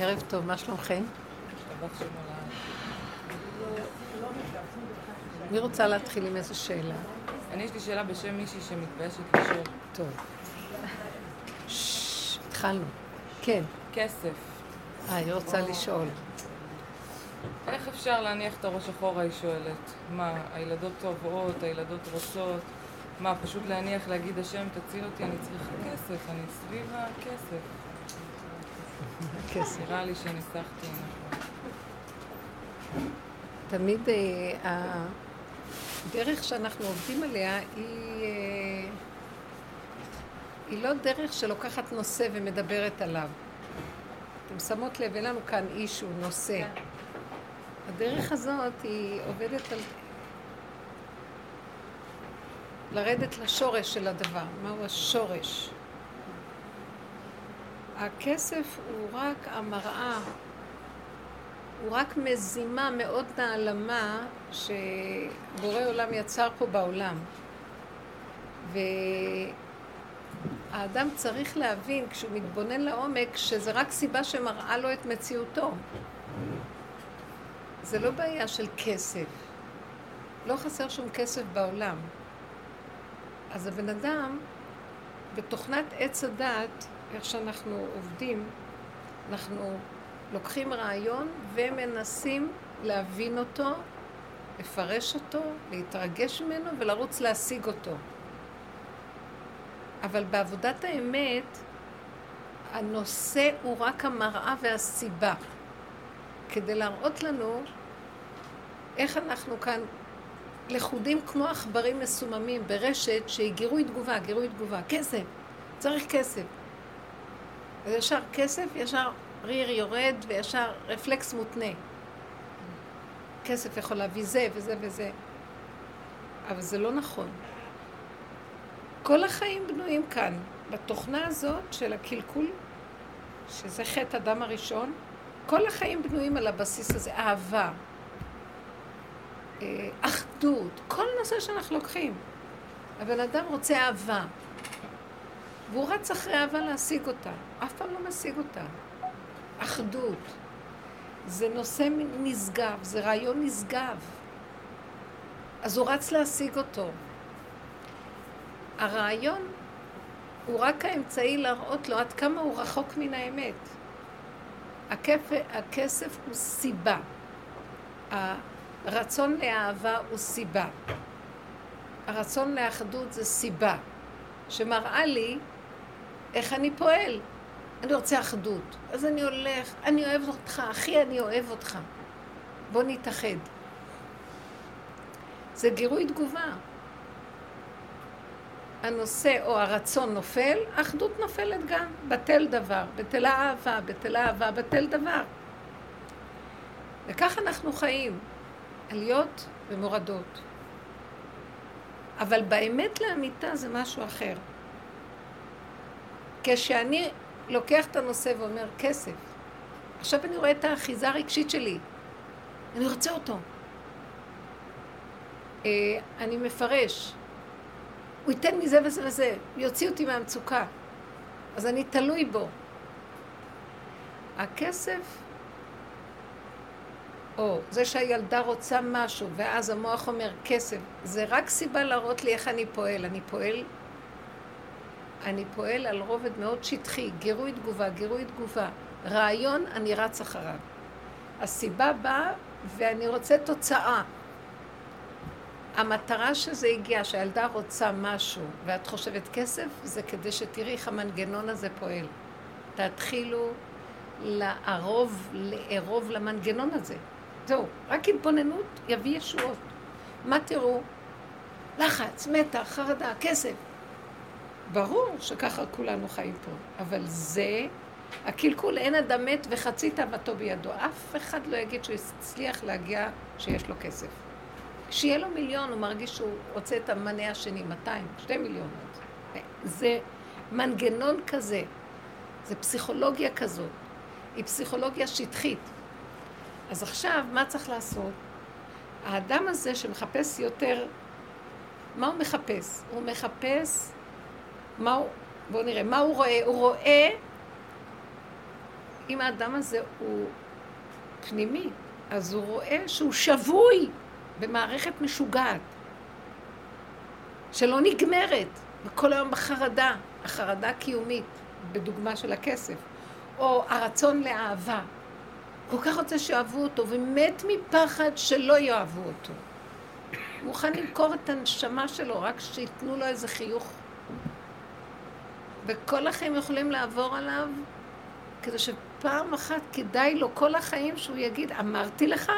ערב טוב, מה שלומכם? מי רוצה להתחיל עם איזו שאלה? אני יש לי שאלה בשם מישהי שמתביישת לשאול. טוב. התחלנו. כן. כסף. אה, היא רוצה לשאול. איך אפשר להניח את הראש אחורה, היא שואלת. מה, הילדות טובות, הילדות רוצות? מה, פשוט להניח, להגיד, השם, תציל אותי, אני צריכה כסף, אני סביב הכסף. נראה לי שניסחתי נכון. תמיד אה, הדרך שאנחנו עובדים עליה היא, אה, היא לא דרך שלוקחת נושא ומדברת עליו. אתם שמות לב, אין לנו כאן איש שהוא נושא. הדרך הזאת היא עובדת על... לרדת לשורש של הדבר. מהו השורש? הכסף הוא רק המראה, הוא רק מזימה מאוד נעלמה שבורא עולם יצר פה בעולם. והאדם צריך להבין, כשהוא מתבונן לעומק, שזה רק סיבה שמראה לו את מציאותו. זה לא בעיה של כסף. לא חסר שום כסף בעולם. אז הבן אדם, בתוכנת עץ הדת, איך שאנחנו עובדים, אנחנו לוקחים רעיון ומנסים להבין אותו, לפרש אותו, להתרגש ממנו ולרוץ להשיג אותו. אבל בעבודת האמת, הנושא הוא רק המראה והסיבה. כדי להראות לנו איך אנחנו כאן לכודים כמו עכברים מסוממים ברשת שהיא גירוי תגובה, גירוי תגובה. כסף, צריך כסף. וישר כסף, ישר ריר יורד וישר רפלקס מותנה. כסף יכול להביא זה וזה וזה. אבל זה לא נכון. כל החיים בנויים כאן, בתוכנה הזאת של הקלקול, שזה חטא אדם הראשון, כל החיים בנויים על הבסיס הזה, אהבה, אה, אחדות, כל נושא שאנחנו לוקחים. הבן אדם רוצה אהבה, והוא רץ אחרי אהבה להשיג אותה, אף פעם לא משיג אותה. אחדות. זה נושא נשגב, זה רעיון נשגב. אז הוא רץ להשיג אותו. הרעיון הוא רק האמצעי להראות לו עד כמה הוא רחוק מן האמת. הכף, הכסף הוא סיבה. הרצון לאהבה הוא סיבה. הרצון לאחדות זה סיבה, שמראה לי איך אני פועל. אני רוצה אחדות. אז אני הולך, אני אוהב אותך, אחי, אני אוהב אותך. בוא נתאחד. זה גירוי תגובה. הנושא או הרצון נופל, האחדות נופלת גם. בטל דבר, בטלה אהבה, בטלה אהבה, בטל דבר. וכך אנחנו חיים, עליות ומורדות. אבל באמת לאמיתה זה משהו אחר. כשאני לוקח את הנושא ואומר כסף, עכשיו אני רואה את האחיזה הרגשית שלי, אני רוצה אותו. אה, אני מפרש, הוא ייתן מזה וזה וזה, יוציא אותי מהמצוקה. אז אני תלוי בו. הכסף, או זה שהילדה רוצה משהו, ואז המוח אומר כסף, זה רק סיבה להראות לי איך אני פועל. אני פועל, אני פועל על רובד מאוד שטחי, גירוי תגובה, גירוי תגובה. רעיון, אני רץ אחריו. הסיבה באה, ואני רוצה תוצאה. המטרה שזה הגיע, שהילדה רוצה משהו ואת חושבת כסף, זה כדי שתראי איך המנגנון הזה פועל. תתחילו לערוב, לערוב למנגנון הזה. זהו, רק התבוננות יביא ישועות. מה תראו? לחץ, מתח, חרדה, כסף. ברור שככה כולנו חיים פה, אבל זה, הקלקול אין אדם מת וחצי תאוותו בידו. אף אחד לא יגיד שהוא הצליח להגיע שיש לו כסף. כשיהיה לו מיליון, הוא מרגיש שהוא רוצה את המנה השני, 200, 2 מיליון. זה מנגנון כזה, זה פסיכולוגיה כזאת, היא פסיכולוגיה שטחית. אז עכשיו, מה צריך לעשות? האדם הזה שמחפש יותר, מה הוא מחפש? הוא מחפש, מה הוא, בואו נראה, מה הוא רואה? הוא רואה אם האדם הזה הוא פנימי, אז הוא רואה שהוא שבוי במערכת משוגעת, שלא נגמרת, וכל היום בחרדה, החרדה הקיומית, בדוגמה של הכסף, או הרצון לאהבה. כל כך רוצה שאוהבו אותו, ומת מפחד שלא יאהבו אותו. מוכן למכור את הנשמה שלו, רק שייתנו לו איזה חיוך. וכל החיים יכולים לעבור עליו, כדי שפעם אחת כדאי לו כל החיים שהוא יגיד, אמרתי לך?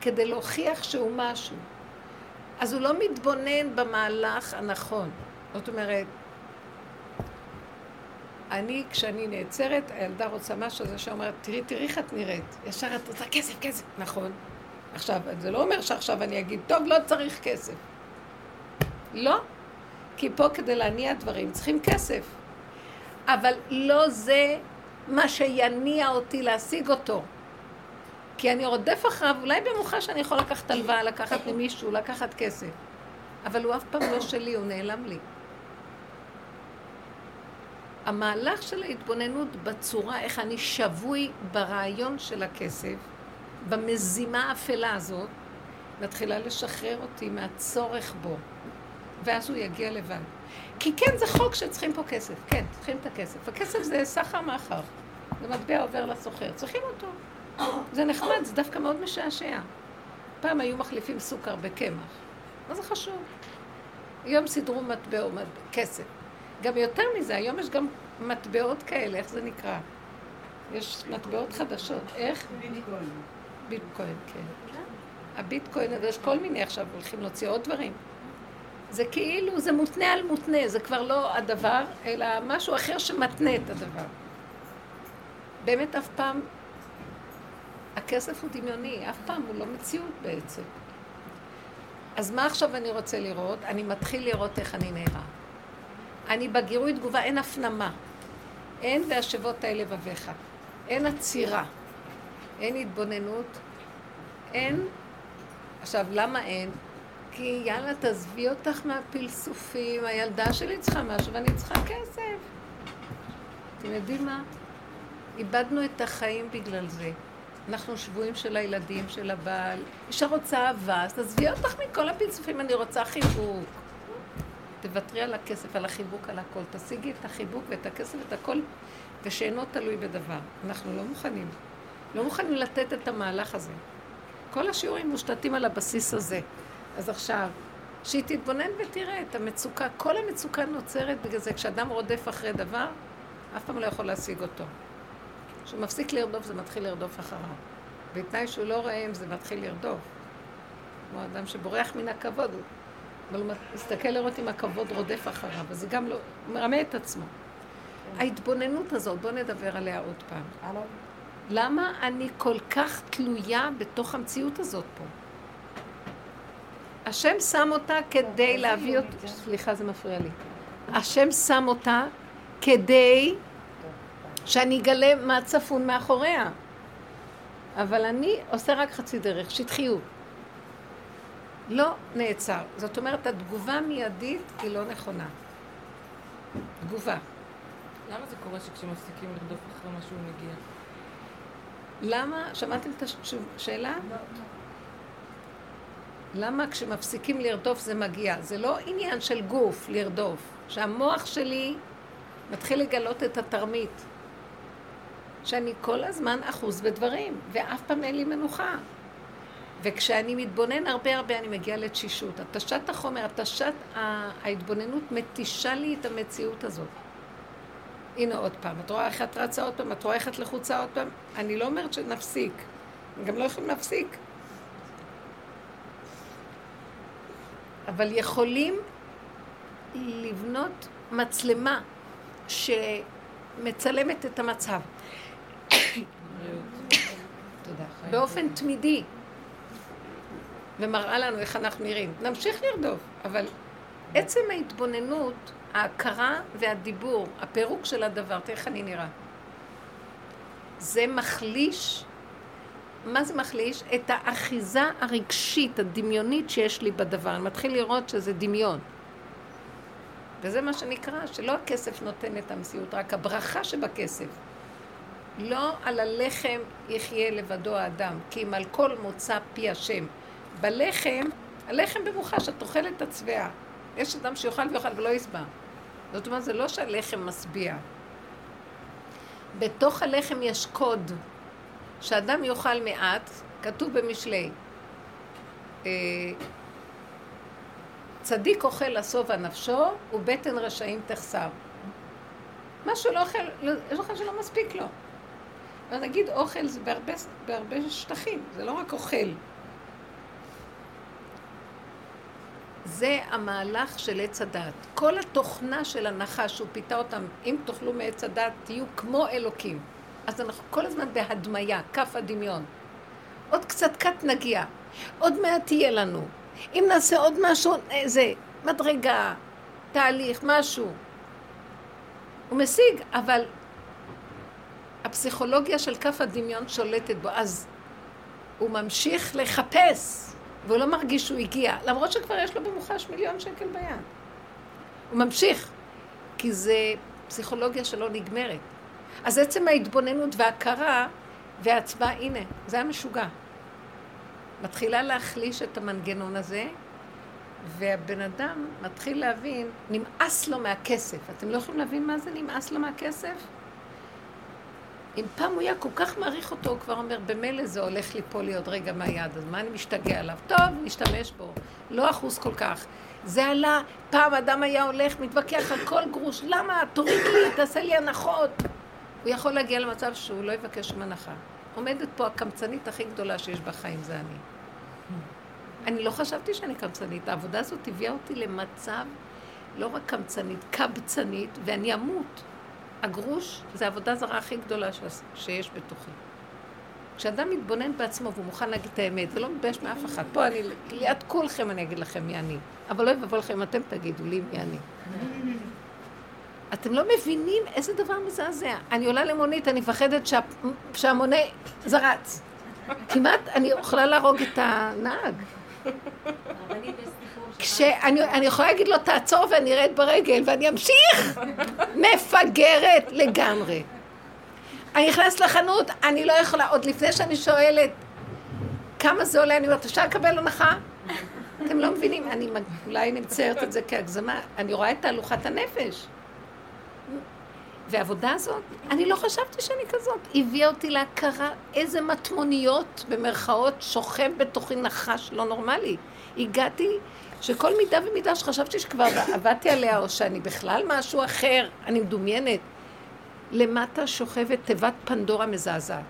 כדי להוכיח שהוא משהו. אז הוא לא מתבונן במהלך הנכון. זאת אומרת, אני, כשאני נעצרת, הילדה רוצה משהו, זה שאומרת, תראי, תראי איך את נראית. ישר את רוצה כסף, כסף. נכון. עכשיו, זה לא אומר שעכשיו אני אגיד, טוב, לא צריך כסף. לא. כי פה כדי להניע דברים צריכים כסף. אבל לא זה מה שיניע אותי להשיג אותו. כי אני רודף אחריו, אולי במוחש שאני יכול לקחת הלוואה, לקחת ממישהו, לקחת כסף. אבל הוא אף פעם לא שלי, הוא נעלם לי. המהלך של ההתבוננות בצורה, איך אני שבוי ברעיון של הכסף, במזימה האפלה הזאת, מתחילה לשחרר אותי מהצורך בו, ואז הוא יגיע לבד. כי כן, זה חוק שצריכים פה כסף, כן, צריכים את הכסף. הכסף זה סחר מאחר, זה מטבע עובר לסוחר, צריכים אותו. זה נחמד, זה דווקא מאוד משעשע. פעם היו מחליפים סוכר בקמח, מה זה חשוב? היום סידרו מטבע או כסף. גם יותר מזה, היום יש גם מטבעות כאלה, איך זה נקרא? יש מטבעות חדשות. איך? ביטקוין. ביטקוין, כן. הביטקוין, יש כל מיני עכשיו, הולכים להוציא עוד דברים. זה כאילו, זה מותנה על מותנה, זה כבר לא הדבר, אלא משהו אחר שמתנה את הדבר. באמת אף פעם, הכסף הוא דמיוני, אף פעם הוא לא מציאות בעצם. אז מה עכשיו אני רוצה לראות? אני מתחיל לראות איך אני נראה. אני בגירוי תגובה, אין הפנמה. אין והשבות האלה לבביך. אין עצירה. אין התבוננות. אין... עכשיו, למה אין? כי יאללה, תעזבי אותך מהפלסופים, הילדה שלי צריכה משהו ואני צריכה כסף. אתם יודעים מה? איבדנו את החיים בגלל זה. אנחנו שבויים של הילדים, של הבעל. אישה רוצה אהבה, אז תעזבי אותך מכל הפלסופים, אני רוצה חיבוק. תוותרי על הכסף, על החיבוק, על הכל. תשיגי את החיבוק ואת הכסף ואת הכל, ושאינו תלוי בדבר. אנחנו לא מוכנים. לא מוכנים לתת את המהלך הזה. כל השיעורים מושתתים על הבסיס הזה. אז עכשיו, שהיא תתבונן ותראה את המצוקה. כל המצוקה נוצרת בגלל זה. כשאדם רודף אחרי דבר, אף פעם לא יכול להשיג אותו. כשהוא מפסיק לרדוף, זה מתחיל לרדוף אחריו. בתנאי שהוא לא רואה אם זה מתחיל לרדוף. כמו אדם שבורח מן הכבוד, אבל הוא מסתכל לראות אם הכבוד רודף אחריו, אז זה גם לא, הוא מרמה את עצמו. ההתבוננות הזאת, בואו נדבר עליה עוד פעם. למה אני כל כך תלויה בתוך המציאות הזאת פה? השם שם אותה כדי להביא אותה, סליחה זה מפריע לי. השם שם אותה כדי שאני אגלה מה צפון מאחוריה. אבל אני עושה רק חצי דרך, שטחיות. לא נעצר. זאת אומרת, התגובה המיידית היא לא נכונה. תגובה. למה זה קורה שכשמפסיקים לרדוף אחרי משהו מגיע? למה, שמעתם את השאלה? למה כשמפסיקים לרדוף זה מגיע? זה לא עניין של גוף לרדוף, שהמוח שלי מתחיל לגלות את התרמית. שאני כל הזמן אחוז בדברים, ואף פעם אין לי מנוחה. וכשאני מתבונן הרבה הרבה אני מגיעה לתשישות. התשת החומר, התשת ההתבוננות מתישה לי את המציאות הזאת. הנה עוד פעם, את רואה איך את רצה עוד פעם, את רואה איך את לחוצה עוד פעם? אני לא אומרת שנפסיק, גם לא יכולים להפסיק. אבל יכולים לבנות מצלמה שמצלמת את המצב. באופן תמידי. ומראה לנו איך אנחנו נראים. נמשיך לרדוף, אבל עצם ההתבוננות, ההכרה והדיבור, הפירוק של הדבר, תראה איך אני נראה. זה מחליש, מה זה מחליש? את האחיזה הרגשית, הדמיונית שיש לי בדבר. אני מתחיל לראות שזה דמיון. וזה מה שנקרא, שלא הכסף נותן את המציאות, רק הברכה שבכסף. לא על הלחם יחיה לבדו האדם, כי אם על כל מוצא פי השם. בלחם, הלחם במוחש, את אוכלת את הצבעה. יש אדם שיאכל ויאכל ולא ישבע. זאת אומרת, זה לא שהלחם משביע. בתוך הלחם יש קוד. שאדם יאכל מעט, כתוב במשלי, אה, צדיק אוכל לשובע נפשו ובטן רשעים תחסר. מה שהוא לא אוכל, יש לך שלא מספיק לו. נגיד אוכל זה בהרבה, בהרבה שטחים, זה לא רק אוכל. זה המהלך של עץ הדת. כל התוכנה של הנחש, שהוא פיתה אותם, אם תאכלו מעץ הדת, תהיו כמו אלוקים. אז אנחנו כל הזמן בהדמיה, כף הדמיון. עוד קצת קט נגיע, עוד מעט תהיה לנו. אם נעשה עוד משהו, איזה מדרגה, תהליך, משהו. הוא משיג, אבל הפסיכולוגיה של כף הדמיון שולטת בו, אז הוא ממשיך לחפש, והוא לא מרגיש שהוא הגיע, למרות שכבר יש לו במוחש מיליון שקל ביד. הוא ממשיך, כי זה פסיכולוגיה שלא נגמרת. אז עצם ההתבוננות וההכרה וההצבעה, הנה, זה המשוגע. מתחילה להחליש את המנגנון הזה, והבן אדם מתחיל להבין, נמאס לו מהכסף. אתם לא יכולים להבין מה זה נמאס לו מהכסף? אם פעם הוא היה כל כך מעריך אותו, הוא כבר אומר, במילא זה הולך ליפול לי עוד רגע מהיד, אז מה אני משתגע עליו? טוב, נשתמש בו. לא אחוז כל כך. זה עלה, פעם אדם היה הולך, מתווכח על כל גרוש, למה? תוריד לי, תעשה לי הנחות. הוא יכול להגיע למצב שהוא לא יבקש הנחה. עומדת פה הקמצנית הכי גדולה שיש בחיים, זה אני. אני לא חשבתי שאני קמצנית. העבודה הזאת הביאה אותי למצב לא רק קמצנית, קבצנית, ואני אמות. הגרוש זה העבודה זרה הכי גדולה שיש בתוכי. כשאדם מתבונן בעצמו והוא מוכן להגיד את האמת ולא מתבייש מאף אחד, פה אני, ליד כולכם אני אגיד לכם מי אני, אבל לא יבוא לכם אם אתם תגידו לי מי אני. אתם לא מבינים איזה דבר מזעזע. אני עולה למונית, אני מפחדת שה... שהמונה זרץ. כמעט אני יכולה להרוג את הנהג. כשאני יכולה להגיד לו, תעצור ואני ארד ברגל, ואני אמשיך! מפגרת לגמרי. אני נכנסת לחנות, אני לא יכולה, עוד לפני שאני שואלת כמה זה עולה, אני אומרת, אפשר לקבל הנחה? אתם לא מבינים, אני אולי אני מציירת את זה כהגזמה, אני רואה את תהלוכת הנפש. והעבודה הזאת, אני לא חשבתי שאני כזאת. הביאה אותי להכרה איזה מטמוניות, במרכאות, שוכב בתוכי נחש לא נורמלי. הגעתי שכל מידה ומידה שחשבתי שכבר עבדתי עליה, או שאני בכלל משהו אחר, אני מדומיינת, למטה שוכבת תיבת פנדורה מזעזעת.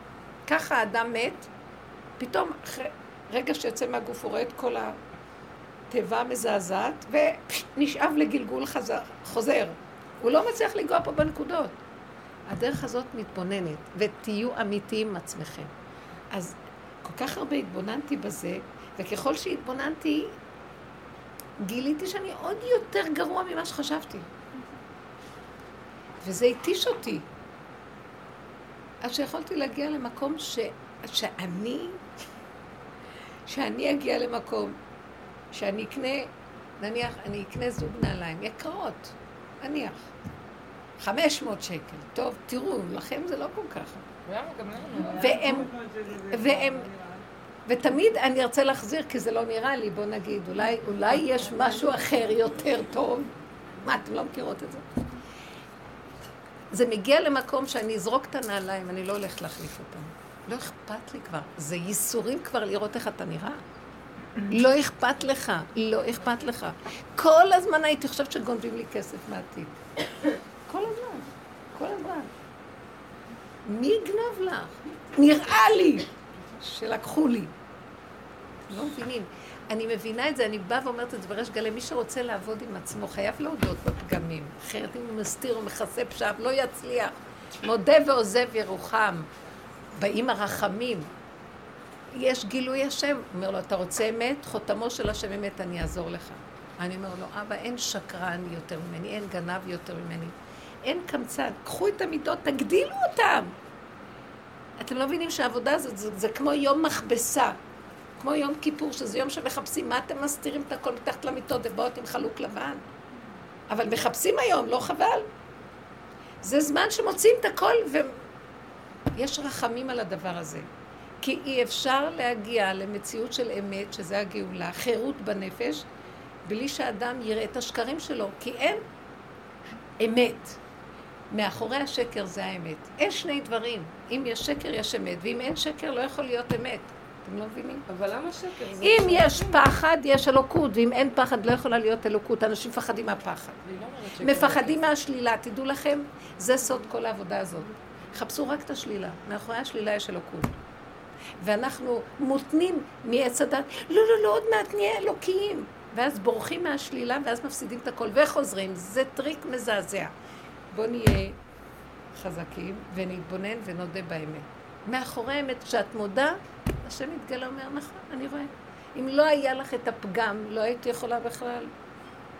ככה האדם מת, פתאום אחרי רגע שיוצא מהגוף הוא רואה את כל התיבה המזעזעת, ונשאב לגלגול חזר, חוזר. הוא לא מצליח לנגוע פה בנקודות. הדרך הזאת מתבוננת, ותהיו אמיתיים עם עצמכם. אז כל כך הרבה התבוננתי בזה, וככל שהתבוננתי, גיליתי שאני עוד יותר גרוע ממה שחשבתי. וזה התיש אותי. עד שיכולתי להגיע למקום ש... שאני, שאני אגיע למקום שאני אקנה, נניח, אני אקנה זוג נעליים יקרות, נניח. 500 שקל. טוב, תראו, לכם זה לא כל כך. והם, והם, ותמיד אני ארצה להחזיר, כי זה לא נראה לי, בוא נגיד, אולי, אולי יש משהו אחר יותר טוב. מה, אתם לא מכירות את זה? זה מגיע למקום שאני אזרוק את הנעליים, אני לא הולכת להחליף אותם. לא אכפת לי כבר. זה ייסורים כבר לראות איך אתה נראה. לא אכפת לך, לא אכפת לך. כל הזמן הייתי חושבת שגונבים לי כסף מהתיק. כל הזמן, כל הזמן. מי יגנוב לך? נראה לי שלקחו לי. לא מבינים. אני מבינה את זה, אני באה ואומרת את זה בריש גלי, מי שרוצה לעבוד עם עצמו חייב להודות בפגמים. אחרת אם הוא מסתיר ומכסה פשעיו, לא יצליח. מודה ועוזב ירוחם. באים הרחמים. יש גילוי השם. אומר לו, אתה רוצה אמת? חותמו של השם אמת, אני אעזור לך. אני אומר לו, אבא, אין שקרן יותר ממני, אין גנב יותר ממני. אין קמצן. קחו את המידות, תגדילו אותם. אתם לא מבינים שהעבודה הזאת, זה, זה כמו יום מכבסה. כמו יום כיפור, שזה יום שמחפשים, מה אתם מסתירים את הכל מתחת למיטות ובאות עם חלוק לבן? אבל מחפשים היום, לא חבל? זה זמן שמוצאים את הכל יש רחמים על הדבר הזה. כי אי אפשר להגיע למציאות של אמת, שזה הגאולה, חירות בנפש, בלי שאדם יראה את השקרים שלו, כי אין אמת. מאחורי השקר זה האמת. אין שני דברים. אם יש שקר, יש אמת, ואם אין שקר, לא יכול להיות אמת. אתם לא מבינים? אבל למה שקר? אם יש פחד, יש אלוקות, ואם אין פחד, לא יכולה להיות אלוקות. אנשים מפחדים מהפחד. לא מפחדים מהשלילה. תדעו לכם, זה סוד כל העבודה הזאת. חפשו רק את השלילה. מאחורי השלילה יש אלוקות. ואנחנו מותנים מעץ הדעת, לא, לא, לא, עוד מעט נהיה אלוקיים. ואז בורחים מהשלילה, ואז מפסידים את הכל, וחוזרים. זה טריק מזעזע. בואו נהיה חזקים, ונתבונן ונודה באמת. מאחורי האמת, כשאת מודה, השם יתגלה, אומר, נכון, אני רואה. אם לא היה לך את הפגם, לא הייתי יכולה בכלל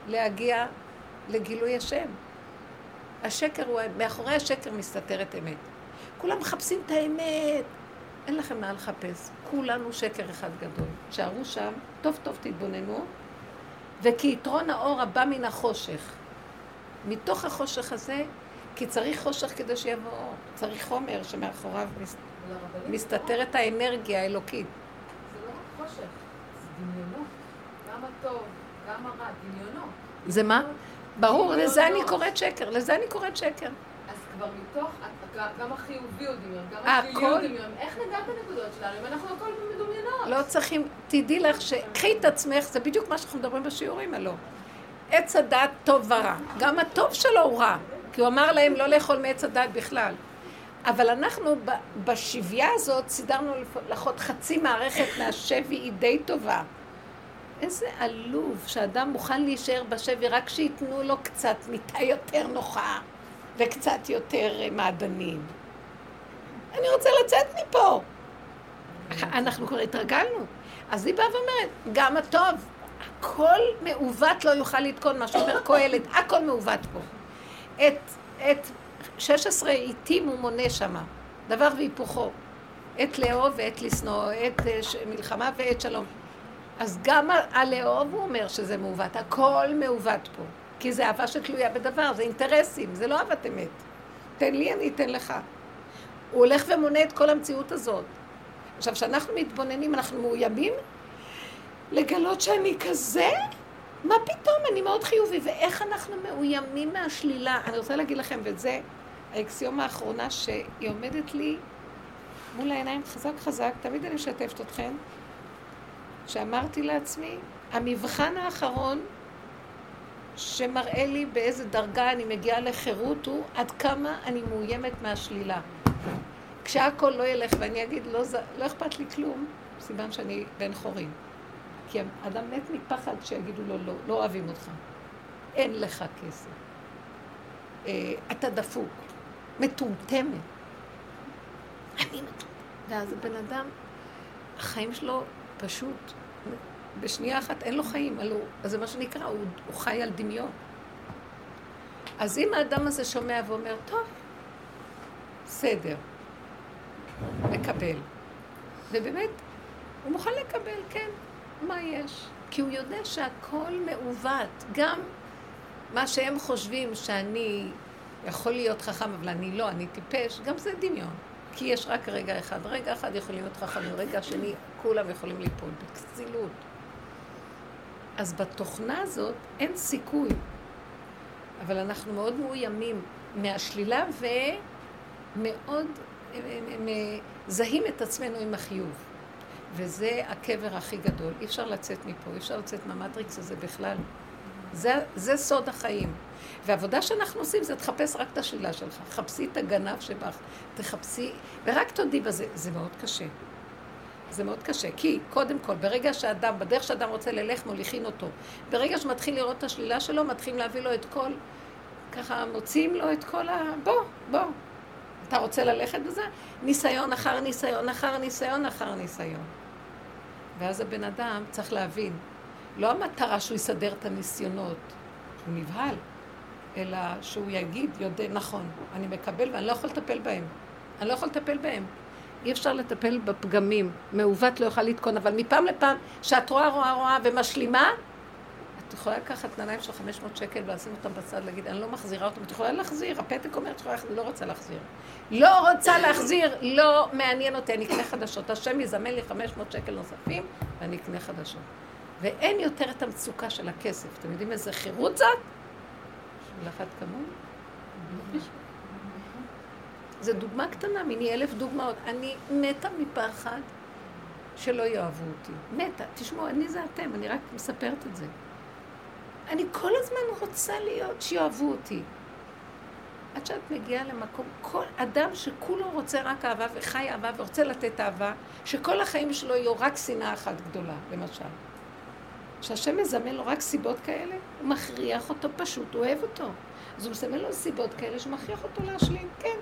להגיע לגילוי השם. השקר הוא, מאחורי השקר מסתתרת אמת. כולם מחפשים את האמת. אין לכם מה לחפש. כולנו שקר אחד גדול. תשארו שם, טוב טוב תתבוננו, וכי יתרון האור הבא מן החושך. מתוך החושך הזה, כי צריך חושך כדי שיבוא אור. צריך חומר שמאחוריו מס... מסתתרת האנרגיה האלוקית. זה לא רק חושך, זה דמיונות. גם הטוב, גם הרע, דמיונות. זה מה? ברור, לזה אני קוראת שקר, לזה אני קוראת שקר. כבר מתוך, גם החיובי הוא דמיון, גם אה, השלילי הוא דמיון. איך נדע את הנקודות שלנו אם אנחנו הכל מדומיינות? לא צריכים, תדעי לך ש... קחי את עצמך, זה בדיוק מה שאנחנו מדברים בשיעורים, הלא. עץ הדעת טוב ורע. גם הטוב שלו הוא רע, כי הוא אמר להם לא לאכול מעץ הדעת בכלל. אבל אנחנו בשבייה הזאת סידרנו לפחות חצי מערכת מהשבי היא די טובה. איזה עלוב שאדם מוכן להישאר בשבי רק שייתנו לו קצת מיטה יותר נוחה וקצת יותר אה, מעדנים. אני רוצה לצאת מפה. אנחנו כבר התרגלנו. אז היא באה ואומרת, גם הטוב, הכל מעוות לא יוכל לתקון, מה שאומר קהלת, הכל מעוות פה. את, את 16 עיתים הוא מונה שמה, דבר והיפוכו. עת לאהוב ועת לשנוא, עת אה, מלחמה ועת שלום. אז גם הלאהוב הוא אומר שזה מעוות, הכל מעוות פה. כי זה אהבה שתלויה בדבר, זה אינטרסים, זה לא אהבת אמת. תן לי, אני אתן לך. הוא הולך ומונה את כל המציאות הזאת. עכשיו, כשאנחנו מתבוננים, אנחנו מאוימים לגלות שאני כזה? מה פתאום? אני מאוד חיובי. ואיך אנחנו מאוימים מהשלילה? אני רוצה להגיד לכם, וזה האקסיומה האחרונה שהיא עומדת לי מול העיניים חזק חזק, תמיד אני משתפת אתכם, שאמרתי לעצמי, המבחן האחרון שמראה לי באיזה דרגה אני מגיעה לחירות הוא עד כמה אני מאוימת מהשלילה. כשהכול לא ילך ואני אגיד, לא, לא אכפת לי כלום, סימן שאני בן חורים. כי אדם מת מפחד שיגידו לו, לא, לא אוהבים אותך. אין לך כסף. אה, אתה דפוק. מטומטמת. אני מטומטמת. ואז הבן אדם, החיים שלו פשוט, בשנייה אחת אין לו חיים, הלוא, אז זה מה שנקרא, הוא, הוא חי על דמיון. אז אם האדם הזה שומע ואומר, טוב, בסדר, מקבל. ובאמת, הוא מוכן לקבל, כן, מה יש? כי הוא יודע שהכל מעוות. גם מה שהם חושבים שאני יכול להיות חכם, אבל אני לא, אני טיפש, גם זה דמיון. כי יש רק רגע אחד. רגע אחד יכולים להיות חכמים, רגע שני כולם יכולים ליפול בכסילות. אז בתוכנה הזאת אין סיכוי. אבל אנחנו מאוד מאוימים מהשלילה ומאוד מזהים את עצמנו עם החיוב. וזה הקבר הכי גדול. אי אפשר לצאת מפה, אי אפשר לצאת מהמטריקס הזה בכלל. זה, זה סוד החיים. והעבודה שאנחנו עושים זה תחפש רק את השלילה שלך. חפשי את הגנב שבך, תחפשי, ורק תודי בזה. זה מאוד קשה. זה מאוד קשה, כי קודם כל, ברגע שאדם, בדרך שאדם רוצה ללך, מוליכין אותו. ברגע שמתחיל לראות את השלילה שלו, מתחילים להביא לו את כל, ככה מוציאים לו את כל ה... בוא, בוא. אתה רוצה ללכת בזה? ניסיון אחר ניסיון אחר ניסיון אחר ניסיון. ואז הבן אדם צריך להבין, לא המטרה שהוא יסדר את הניסיונות, הוא נבהל, אלא שהוא יגיד, יודע, נכון, אני מקבל ואני לא יכול לטפל בהם. אני לא יכול לטפל בהם. אי אפשר לטפל בפגמים. מעוות לא יוכל לתקון, אבל מפעם לפעם, כשאת רואה, רואה, רואה ומשלימה, את יכולה לקחת נעליים של 500 שקל ולשים אותם בצד, להגיד, אני לא מחזירה אותם, את יכולה להחזיר, הפתק אומר, את יכולה לא רוצה להחזיר. לא רוצה להחזיר, לא מעניין אותי, אני אקנה חדשות. השם יזמן לי 500 שקל נוספים, ואני אקנה חדשות. ואין יותר את המצוקה של הכסף. אתם יודעים איזה חירות זאת? של אחת כמוהו. זו דוגמה קטנה, מיני אלף דוגמאות. אני מתה מפחד שלא יאהבו אותי. מתה. תשמעו, אני זה אתם, אני רק מספרת את זה. אני כל הזמן רוצה להיות שיאהבו אותי. עד שאת מגיעה למקום, כל אדם שכולו רוצה רק אהבה וחי אהבה ורוצה לתת אהבה, שכל החיים שלו יהיו רק שנאה אחת גדולה, למשל. כשהשם מזמן לו רק סיבות כאלה, הוא מכריח אותו פשוט, הוא אוהב אותו. אז הוא מזמן לו סיבות כאלה שמכריח אותו להשלים, כן.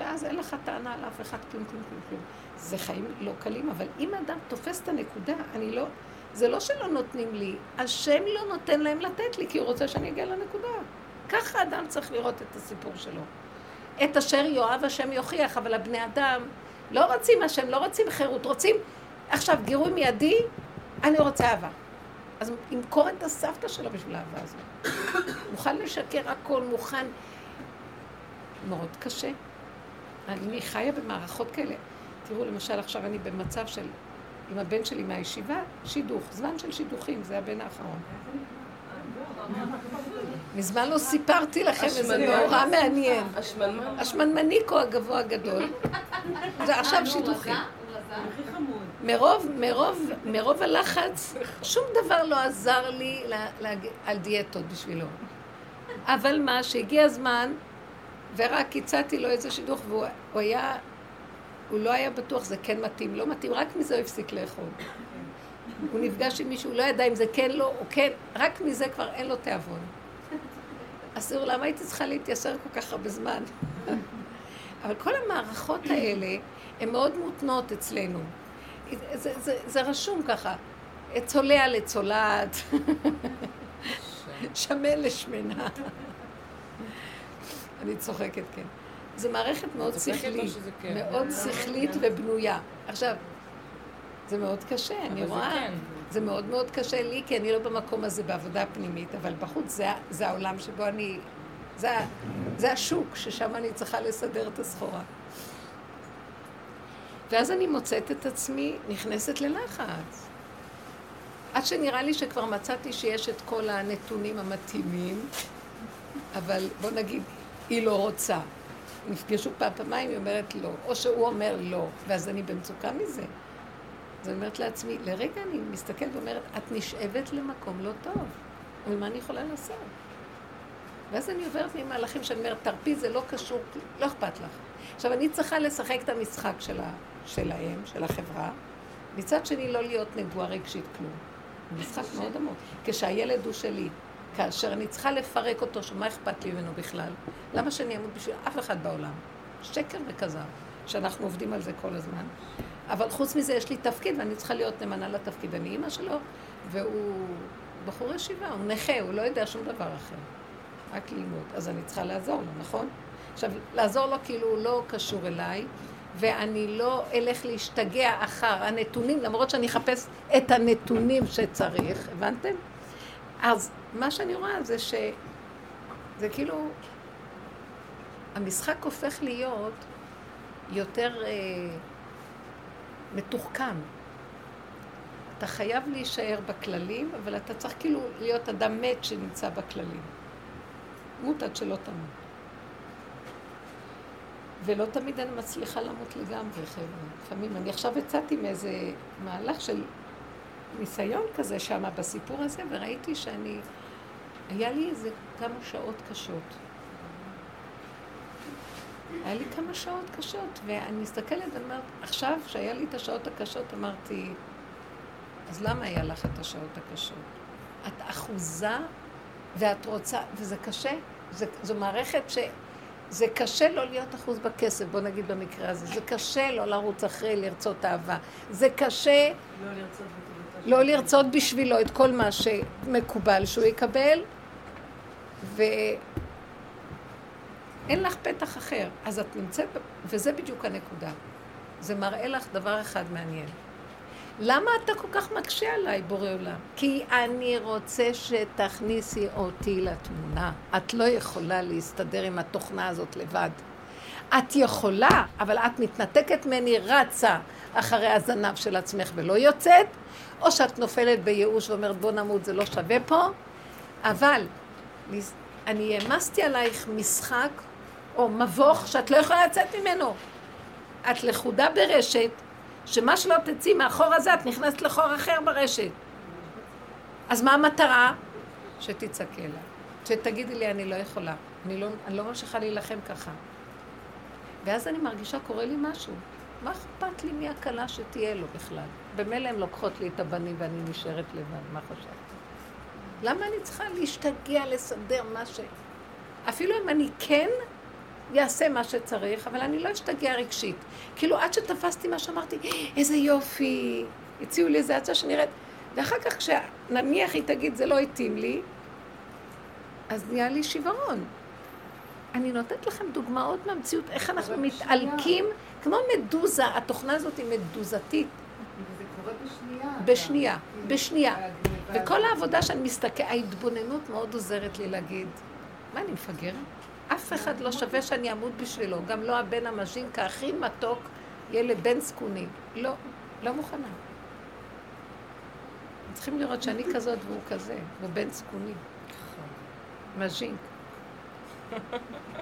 ואז אין לך טענה על אף אחד, כלום, כלום, כלום, כלום. זה חיים לא קלים, אבל אם האדם תופס את הנקודה, אני לא... זה לא שלא נותנים לי, השם לא נותן להם לתת לי, כי הוא רוצה שאני אגיע לנקודה. ככה אדם צריך לראות את הסיפור שלו. את אשר יאהב השם יוכיח, אבל הבני אדם לא רוצים השם, לא רוצים חירות, רוצים עכשיו גירוי מיידי, אני רוצה אהבה. אז ימכור את הסבתא שלו בשביל האהבה הזאת. מוכן לשקר הכל, מוכן... מאוד קשה. אני חיה במערכות כאלה. תראו, למשל, עכשיו אני במצב של, עם הבן שלי מהישיבה, שידוך, זמן של שידוכים, זה הבן האחרון. מזמן לא סיפרתי לכם איזה מאורע מעניין. השמנמניקו הגבוה הגדול. זה עכשיו שידוכים. מרוב, מרוב, מרוב הלחץ, שום דבר לא עזר לי על דיאטות בשבילו. אבל מה, שהגיע הזמן, ורק הצעתי לו איזה שידוך, והוא היה, הוא לא היה בטוח זה כן מתאים, לא מתאים, רק מזה הוא הפסיק לאכול. הוא נפגש עם מישהו, לא ידע אם זה כן לא או כן, רק מזה כבר אין לו תיאבון. אסור, למה הייתי צריכה להתייסר כל כך הרבה זמן? אבל כל המערכות האלה הן מאוד מותנות אצלנו. זה, זה, זה רשום ככה, צולע לצולעת, שמן לשמנה. אני צוחקת, כן. זו מערכת מאוד שכלית, כן. מאוד שכלית ובנויה. עכשיו, זה מאוד קשה, אני רואה. כן. זה מאוד מאוד קשה לי, כי אני לא במקום הזה בעבודה פנימית, אבל בחוץ זה, זה העולם שבו אני... זה, זה השוק, ששם אני צריכה לסדר את הסחורה. ואז אני מוצאת את עצמי נכנסת ללחץ. עד שנראה לי שכבר מצאתי שיש את כל הנתונים המתאימים, אבל בוא נגיד, היא לא רוצה. נפגשו פעם פעמיים, היא אומרת לא, או שהוא אומר לא, ואז אני במצוקה מזה. אז אני אומרת לעצמי, לרגע אני מסתכלת ואומרת, את נשאבת למקום לא טוב, אבל מה אני יכולה לעשות? ואז אני עוברת ממהלכים שאני אומרת, תרפי, זה לא קשור, לא אכפת לך. עכשיו, אני צריכה לשחק את המשחק שלה, שלהם, של החברה, מצד שני לא להיות נגועה רגשית כלום. משחק מאוד עמוק. כשהילד הוא שלי, כאשר אני צריכה לפרק אותו, שמה אכפת לי ממנו בכלל? למה שאני אמות בשביל אף אחד בעולם? שקר וכזב, שאנחנו עובדים על זה כל הזמן. אבל חוץ מזה יש לי תפקיד ואני צריכה להיות נאמנה לתפקיד. אני אימא שלו, והוא בחור ישיבה, הוא נכה, הוא לא יודע שום דבר אחר. רק ללמוד. אז אני צריכה לעזור לו, נכון? עכשיו, לעזור לו כאילו הוא לא קשור אליי, ואני לא אלך להשתגע אחר הנתונים, למרות שאני אחפש את הנתונים שצריך, הבנתם? אז מה שאני רואה זה ש... זה כאילו... המשחק הופך להיות יותר אה, מתוחכם. אתה חייב להישאר בכללים, אבל אתה צריך כאילו להיות אדם מת שנמצא בכללים. מות עד שלא תמות. ולא תמיד אני מצליחה למות לגמרי, חבר'ה. לפעמים, אני עכשיו יצאתי מאיזה מהלך של ניסיון כזה שם בסיפור הזה, וראיתי שאני, היה לי איזה כמה שעות קשות. היה לי כמה שעות קשות, ואני מסתכלת אומרת, עכשיו, כשהיה לי את השעות הקשות, אמרתי, אז למה היה לך את השעות הקשות? את אחוזה ואת רוצה, וזה קשה, זה, זו מערכת ש... זה קשה לא להיות אחוז בכסף, בוא נגיד במקרה הזה. זה קשה לא לרוץ אחרי לרצות אהבה. זה קשה לא לרצות, לא לרצות בשבילו את כל מה שמקובל שהוא יקבל, ואין לך פתח אחר. אז את נמצאת, וזה בדיוק הנקודה. זה מראה לך דבר אחד מעניין. למה אתה כל כך מקשה עליי, בורא עולם? כי אני רוצה שתכניסי אותי לתמונה. את לא יכולה להסתדר עם התוכנה הזאת לבד. את יכולה, אבל את מתנתקת ממני, רצה אחרי הזנב של עצמך ולא יוצאת, או שאת נופלת בייאוש ואומרת בוא נמות, זה לא שווה פה, אבל אני העמסתי עלייך משחק או מבוך שאת לא יכולה לצאת ממנו. את לכודה ברשת, שמה שלא תצאי מהחור הזה, את נכנסת לחור אחר ברשת. אז מה המטרה? שתצעקי לה. שתגידי לי, אני לא יכולה. אני לא, אני לא ממשיכה להילחם ככה. ואז אני מרגישה, קורה לי משהו. מה אכפת לי מי הכלה שתהיה לו בכלל? במילא הן לוקחות לי את הבנים ואני נשארת לבד, מה חשבת? למה אני צריכה להשתגע, לסדר מה ש... אפילו אם אני כן אעשה מה שצריך, אבל אני לא אשתגע רגשית. כאילו, עד שתפסתי מה שאמרתי, איזה יופי, הציעו לי איזה הצעה שנראית... ואחר כך, כשנניח היא תגיד, זה לא התאים לי, אז נהיה לי שיוורון. אני נותנת לכם דוגמאות מהמציאות, איך אנחנו מתעלקים, כמו מדוזה, התוכנה הזאת היא מדוזתית. זה קורה בשנייה. בשנייה, בשנייה. וכל העבודה שאני מסתכלת, ההתבוננות מאוד עוזרת לי להגיד, מה, אני מפגרת? אף אחד לא שווה שאני אמות בשבילו, גם לא הבן המז'ינקה הכי מתוק, ילד בן זקוני. לא, לא מוכנה. צריכים לראות שאני כזאת והוא כזה, הוא בן זקוני. מז'ינק.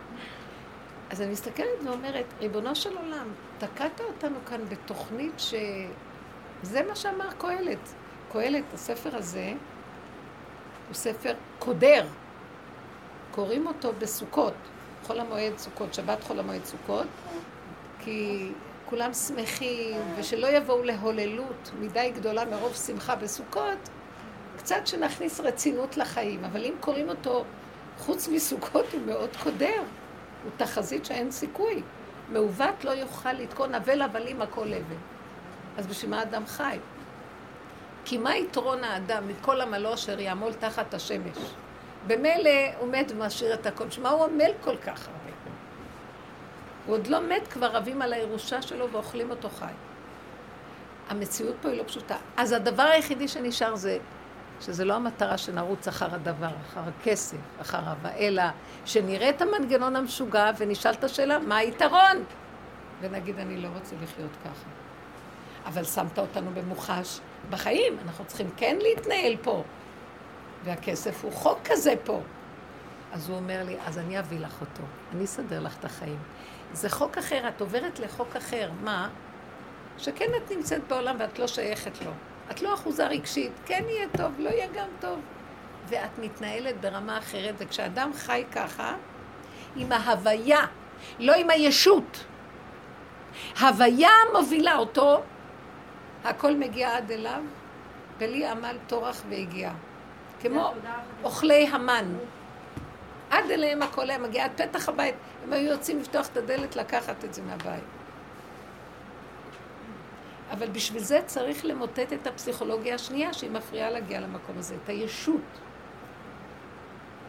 אז אני מסתכלת ואומרת, ריבונו של עולם, תקעת אותנו כאן בתוכנית שזה מה שאמר קהלת. קהלת, הספר הזה, הוא ספר קודר. קוראים אותו בסוכות, חול המועד סוכות, שבת חול המועד סוכות, כי כולם שמחים, ושלא יבואו להוללות מדי גדולה מרוב שמחה בסוכות, קצת שנכניס רצינות לחיים. אבל אם קוראים אותו חוץ מסוכות הוא מאוד קודר, הוא תחזית שאין סיכוי. מעוות לא יוכל לתקון אבל הבלים הכל אבן. אז בשביל מה אדם חי? כי מה יתרון האדם מכל עמלו אשר יעמול תחת השמש? במילא הוא מת ומשאיר את הכל. שמע, הוא עמל כל כך הרבה. הוא עוד לא מת, כבר רבים על הירושה שלו ואוכלים אותו חי. המציאות פה היא לא פשוטה. אז הדבר היחידי שנשאר זה שזה לא המטרה שנרוץ אחר הדבר, אחר הכסף, אחר אהבה, אלא שנראה את המנגנון המשוגע ונשאל את השאלה, מה היתרון? ונגיד, אני לא רוצה לחיות ככה. אבל שמת אותנו במוחש בחיים, אנחנו צריכים כן להתנהל פה. והכסף הוא חוק כזה פה. אז הוא אומר לי, אז אני אביא לך אותו, אני אסדר לך את החיים. זה חוק אחר, את עוברת לחוק אחר. מה? שכן את נמצאת בעולם ואת לא שייכת לו. את לא אחוזה רגשית, כן יהיה טוב, לא יהיה גם טוב. ואת מתנהלת ברמה אחרת, וכשאדם חי ככה, עם ההוויה, לא עם הישות. הוויה מובילה אותו, הכל מגיע עד אליו, בלי עמל טורח והגיע. כמו אוכלי המן. עד אליהם הכל היה מגיע, עד פתח הבית. הם היו יוצאים לפתוח את הדלת, לקחת את זה מהבית. אבל בשביל זה צריך למוטט את הפסיכולוגיה השנייה שהיא מפריעה להגיע למקום הזה, את הישות.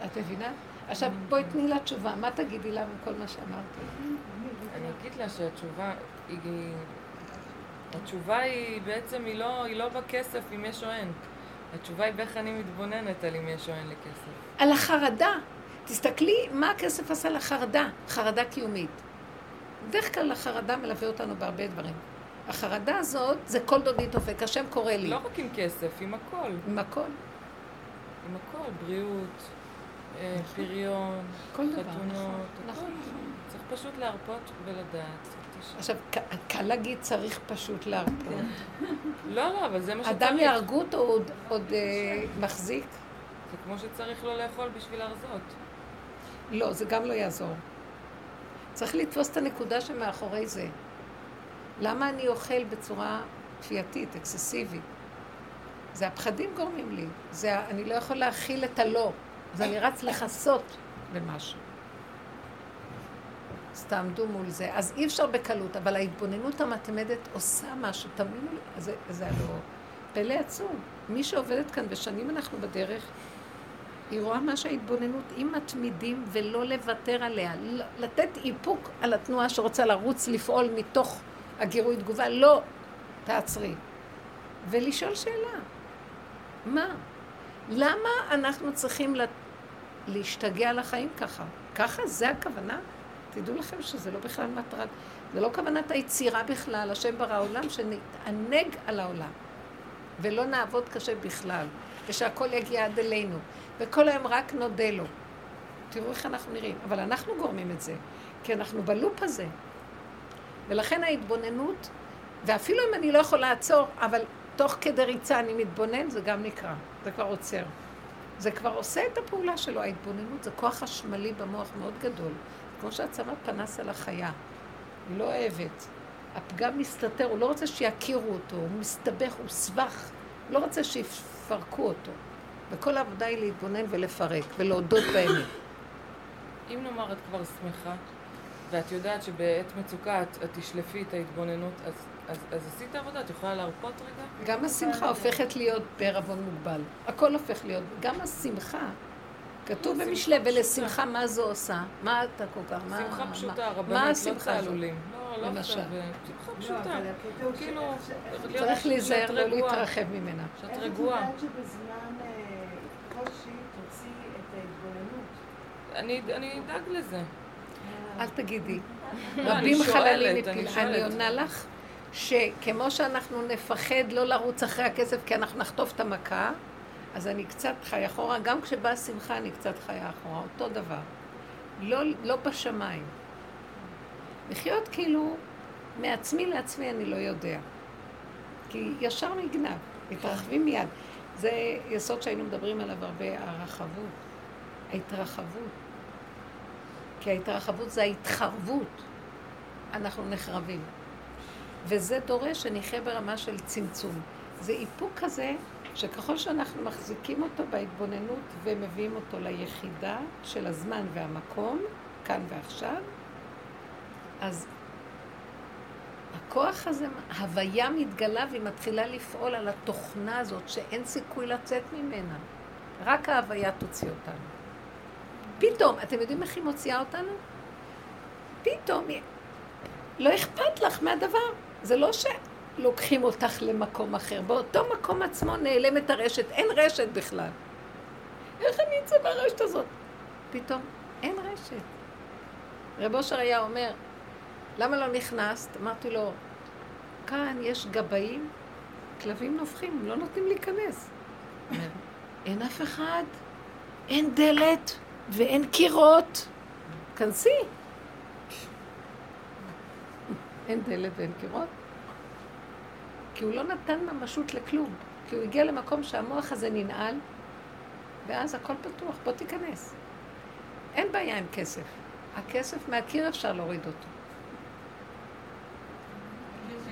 את מבינה? עכשיו בואי תני לה תשובה, מה תגידי לה מכל מה שאמרתי? אני אגיד לה שהתשובה היא... התשובה היא בעצם, היא לא, היא לא בכסף אם יש או אין. התשובה היא באיך אני מתבוננת על אם יש או אין לי כסף. על החרדה. תסתכלי מה הכסף עשה לחרדה, חרדה קיומית. בדרך כלל החרדה מלווה אותנו בהרבה דברים. החרדה הזאת זה כל דודי דופק, השם קורא לי. לא רק עם כסף, עם הכל. עם הכל. עם הכל, בריאות, אה, נכון. פריון, חתונות, נכון, נכון. צריך פשוט להרפות ולדעת. עכשיו, קל להגיד צריך פשוט להרפות. לא, לא, אבל זה מה שצריך. אדם יהרגו אותו עוד אה, מחזיק? זה כמו שצריך לא לאכול בשביל להרזות. לא, זה גם לא יעזור. צריך לתפוס את הנקודה שמאחורי זה. למה אני אוכל בצורה כפייתית, אקססיבית? זה הפחדים גורמים לי. זה, אני לא יכול להכיל את הלא. אז אני רץ לכסות במשהו. אז תעמדו מול זה. אז אי אפשר בקלות, אבל ההתבוננות המתמדת עושה משהו. תאמינו לי, זה, זה הלא פלא עצום. מי שעובדת כאן, ושנים אנחנו בדרך, היא רואה מה שההתבוננות, אם מתמידים ולא לוותר עליה, לתת איפוק על התנועה שרוצה לרוץ, לפעול מתוך הגירוי תגובה, לא, תעצרי. ולשאול שאלה. מה? למה אנחנו צריכים לה... להשתגע על החיים ככה? ככה? זה הכוונה? תדעו לכם שזה לא בכלל מטרת, זה לא כוונת היצירה בכלל, השם ברא עולם, שנתענג על העולם, ולא נעבוד קשה בכלל, ושהכול יגיע עד אלינו, וכל היום רק נודה לו. תראו איך אנחנו נראים, אבל אנחנו גורמים את זה, כי אנחנו בלופ הזה. ולכן ההתבוננות, ואפילו אם אני לא יכול לעצור, אבל תוך כדי ריצה אני מתבונן, זה גם נקרא, זה כבר עוצר. זה כבר עושה את הפעולה שלו, ההתבוננות זה כוח חשמלי במוח מאוד גדול. כמו שהצמא פנס על החיה, היא לא אוהבת. הפגם מסתתר, הוא לא רוצה שיכירו אותו, הוא מסתבך, הוא סבך, לא רוצה שיפרקו אותו. וכל העבודה היא להתבונן ולפרק ולהודות באמת. אם נאמר את כבר שמחה, ואת יודעת שבעת מצוקה את, את תשלפי את ההתבוננות, אז, אז, אז עשית עבודה, את יכולה להרפות רגע? גם השמחה הופכת להיות בערבון מוגבל. הכל הופך להיות, גם השמחה, כתוב במשלי, ולשמחה מה זו עושה? מה אתה כל כך, מה... שמחה פשוטה, רבנית, לא צהלולים. לא, לא. עכשיו, אה, שמחה פשוטה. כאילו, צריך להיזהר לא להתרחב ממנה. שאת איך את רגועה. יודעת שבזמן אה, קושי תוציא את ההתבוננות? אני אני אדאג לזה. אל תגידי. לא, רבים חללים אני מפיל. שואלת. אני עונה לך שכמו שאנחנו נפחד לא לרוץ אחרי הכסף כי אנחנו נחטוף את המכה, אז אני קצת חיה אחורה, גם כשבאה שמחה אני קצת חיה אחורה, אותו דבר. לא, לא בשמיים. לחיות כאילו מעצמי לעצמי אני לא יודע. כי ישר נגנב, מתרחבים מיד. זה יסוד שהיינו מדברים עליו הרבה, הרחבות, ההתרחבות. כי ההתרחבות זה ההתחרבות. אנחנו נחרבים. וזה דורש שנחיה ברמה של צמצום. זה איפוק כזה שככל שאנחנו מחזיקים אותו בהתבוננות ומביאים אותו ליחידה של הזמן והמקום, כאן ועכשיו, אז הכוח הזה, הוויה מתגלה והיא מתחילה לפעול על התוכנה הזאת שאין סיכוי לצאת ממנה. רק ההוויה תוציא אותנו. פתאום, אתם יודעים איך היא מוציאה אותנו? פתאום, לא אכפת לך מהדבר. זה לא שלוקחים אותך למקום אחר. באותו מקום עצמו נעלמת הרשת, אין רשת בכלל. איך אני אצא מהרשת הזאת? פתאום אין רשת. רב אושר היה אומר, למה לא נכנסת? אמרתי לו, כאן יש גבאים, כלבים נובחים, לא נותנים להיכנס. אין אף אחד, אין דלת ואין קירות. כנסי. אין דלת ואין קירות. כי הוא לא נתן ממשות לכלום. כי הוא הגיע למקום שהמוח הזה ננעל, ואז הכל פתוח, בוא תיכנס. אין בעיה עם כסף. הכסף מהקיר אפשר להוריד אותו.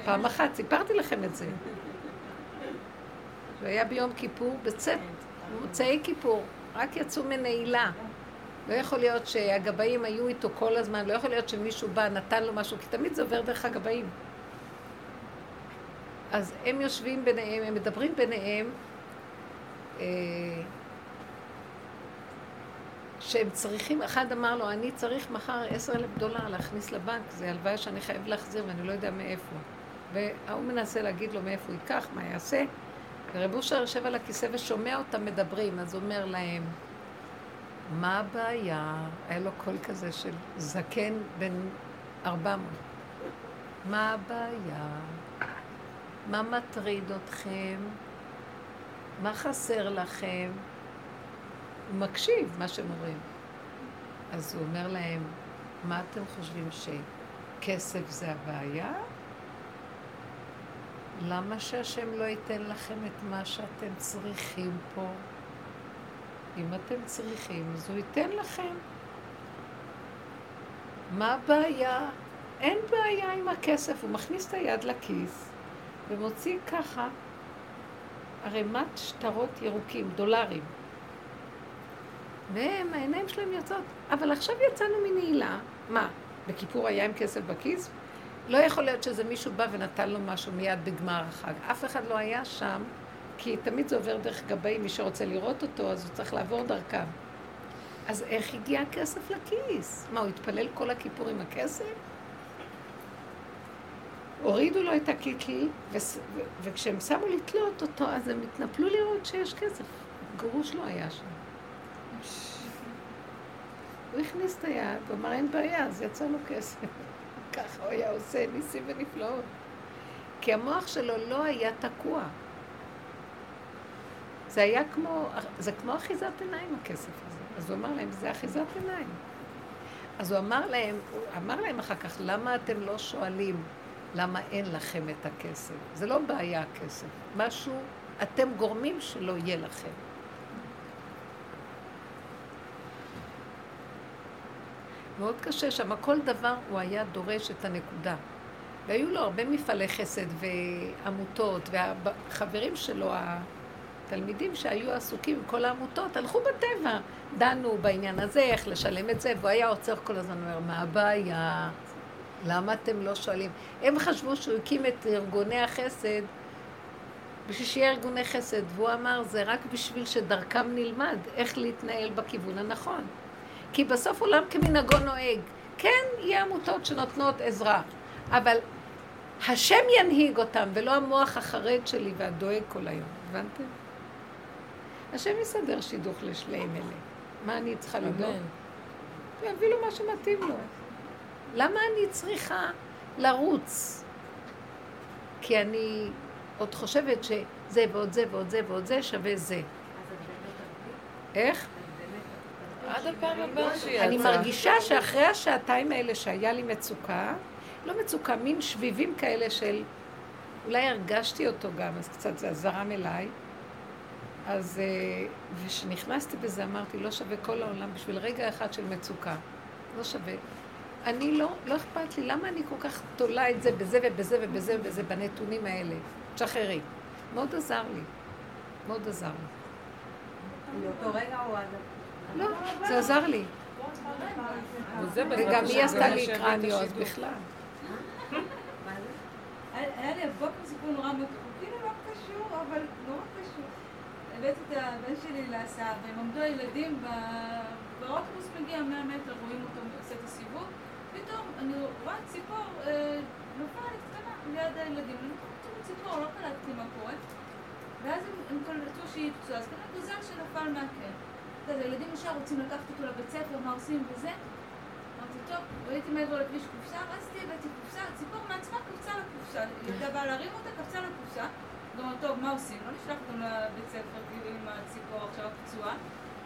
פעם אחת, סיפרתי לכם את זה. זה היה ביום כיפור, בצאת, מוצאי כיפור, רק יצאו מנעילה. לא יכול להיות שהגבאים היו איתו כל הזמן, לא יכול להיות שמישהו בא, נתן לו משהו, כי תמיד זה עובר דרך הגבאים. אז הם יושבים ביניהם, הם מדברים ביניהם, אה, שהם צריכים, אחד אמר לו, אני צריך מחר עשר אלף דולר להכניס לבנק, זה הלוואה שאני חייב להחזיר ואני לא יודע מאיפה. וההוא מנסה להגיד לו מאיפה הוא ייקח, מה יעשה. ורב אושר יושב על הכיסא ושומע אותם מדברים, אז הוא אומר להם, מה הבעיה? היה לו קול כזה של זקן בן ארבע מאות. מה הבעיה? מה מטריד אתכם? מה חסר לכם? הוא מקשיב מה שהם אומרים. אז הוא אומר להם, מה אתם חושבים שכסף זה הבעיה? למה שהשם לא ייתן לכם את מה שאתם צריכים פה? אם אתם צריכים, אז הוא ייתן לכם. מה הבעיה? אין בעיה עם הכסף. הוא מכניס את היד לכיס ומוציא ככה ערימת שטרות ירוקים, דולרים. והם, העיניים שלהם יוצאות. אבל עכשיו יצאנו מנעילה. מה, בכיפור היה עם כסף בכיס? לא יכול להיות שזה מישהו בא ונתן לו משהו מיד בגמר החג. אף אחד לא היה שם, כי תמיד זה עובר דרך גבאים, מי שרוצה לראות אותו, אז הוא צריך לעבור דרכם. אז איך הגיע הכסף לכיס? מה, הוא התפלל כל הכיפור עם הכסף? הורידו לו את הקיטל, וס- ו- וכשהם שמו לתלות אותו, אז הם התנפלו לראות שיש כסף. גרוש לא היה שם. הוא הכניס את היד, הוא אמר אין בעיה, אז יצא לו כסף. ככה הוא היה עושה ניסים ונפלאות. כי המוח שלו לא היה תקוע. זה היה כמו, זה כמו אחיזת עיניים הכסף הזה. אז הוא אמר להם, זה אחיזת עיניים. אז הוא אמר להם, הוא אמר להם אחר כך, למה אתם לא שואלים למה אין לכם את הכסף? זה לא בעיה הכסף. משהו, אתם גורמים שלא יהיה לכם. מאוד קשה שם, כל דבר הוא היה דורש את הנקודה. והיו לו הרבה מפעלי חסד ועמותות, והחברים שלו, התלמידים שהיו עסוקים עם כל העמותות, הלכו בטבע, דנו בעניין הזה, איך לשלם את זה, והוא היה עוצר כל הזמן, אומר, מה הבעיה? למה אתם לא שואלים? הם חשבו שהוא הקים את ארגוני החסד בשביל שיהיה ארגוני חסד, והוא אמר, זה רק בשביל שדרכם נלמד איך להתנהל בכיוון הנכון. כי בסוף עולם כמנהגו נוהג. כן, יהיה עמותות שנותנות עזרה, אבל השם ינהיג אותם, ולא המוח החרד שלי והדואג כל היום. הבנתם? השם יסדר שידוך לשליהם אלה. מה אני צריכה לדאוג? יביא לו מה שמתאים לו. למה אני צריכה לרוץ? כי אני עוד חושבת שזה ועוד זה ועוד זה ועוד זה שווה זה. איך? עד הפעם הבאה שיצא. אני מרגישה שאחרי השעתיים האלה שהיה לי מצוקה, לא מצוקה, מין שביבים כאלה של... אולי הרגשתי אותו גם, אז קצת זה זרם אליי. אז אה, וכשנכנסתי בזה אמרתי, לא שווה כל העולם בשביל רגע אחד של מצוקה. לא שווה. אני לא, לא אכפת לי, למה אני כל כך תולה את זה בזה ובזה ובזה ובזה, בנתונים האלה? תשחררי. מאוד עזר לי. מאוד עזר לי. לאותו רגע או עד... לא, זה עזר לי. וגם היא עשתה גם לי קרניו, אז. בכלל. היה לי הבוקר סיפור נורא כאילו לא קשור, אבל. הבאתי את הבן שלי להסעה, והם עמדו הילדים באוטובוס מגיע 100 מטר, רואים אותו עושה את הסיבוב, פתאום אני רואה ציפור אה, נופלת קטנה ליד הילדים, אני אומרת, ציפור, לא קלטתי מה קורה. ואז הם, קלטו שהיא פצועה, אז כנראה גוזל שנפל. אתה יודע, הילדים ישר רוצים לקחת אותו לבית ספר, מה עושים וזה. אמרתי, טוב, ראיתי מעבר לכביש קופסה, רצתי, הבאתי קופסה, הציפור מעצמה קפצה לקופסה. ילדה באה להרים אותה, קפצה לקופסה. אמרתי, טוב, מה עושים? לא נשלח אותם לבית ספר, כאילו, עם הציפור עכשיו פצועה.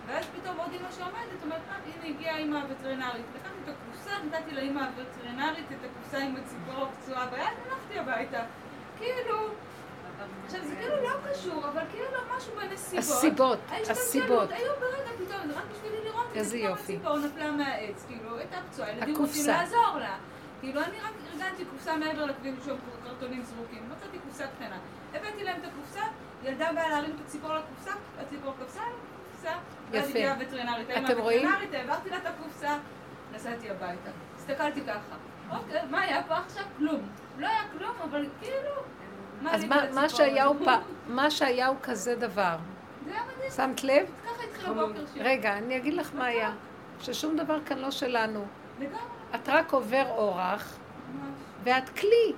ואז פתאום עוד אמא שעומדת, אומרת, אה, הנה הגיעה אימא הווטרינרית. לקחתי את הקופסה, נתתי לאימא הווטרינרית את הקופסה עם הציפור הפצועה ביד, הלכתי הביתה. כאילו... עכשיו, זה כאילו לא קשור, אבל כאילו משהו בנסיבות. הסיבות, הסיבות. היו ברגע פתאום, זה רק בשבילי לראות את. הציפור נפלה מהעץ, כאילו, הייתה פצועה, ילדים רוצים. לעזור לה. כאילו, אני רק ארגנתי קופסה מעבר לכביש, שם קרטונים זרוקים, מצאתי קופסה קטנה. הבאתי להם את הקופסה, ילדה באה להרים את הציפור לקופסה, הציפור קפסה על הקופסה, ואז. הגיעה הווטרינרית. אתם רואים? העברתי לה את הקופסה, נסעתי הביתה. הסתכלתי ככה, אוקיי, מה היה פה עכשיו? כלום. לא היה כלום, אבל כאילו... אז מה, שהיה הוא כזה דבר. שמת לב? ככה התחיל הבוקר שלי. רגע, אני אגיד לך מה היה. ששום דבר כאן לא שלנו. לגמרי, את רק עובר אורח. ואת כלי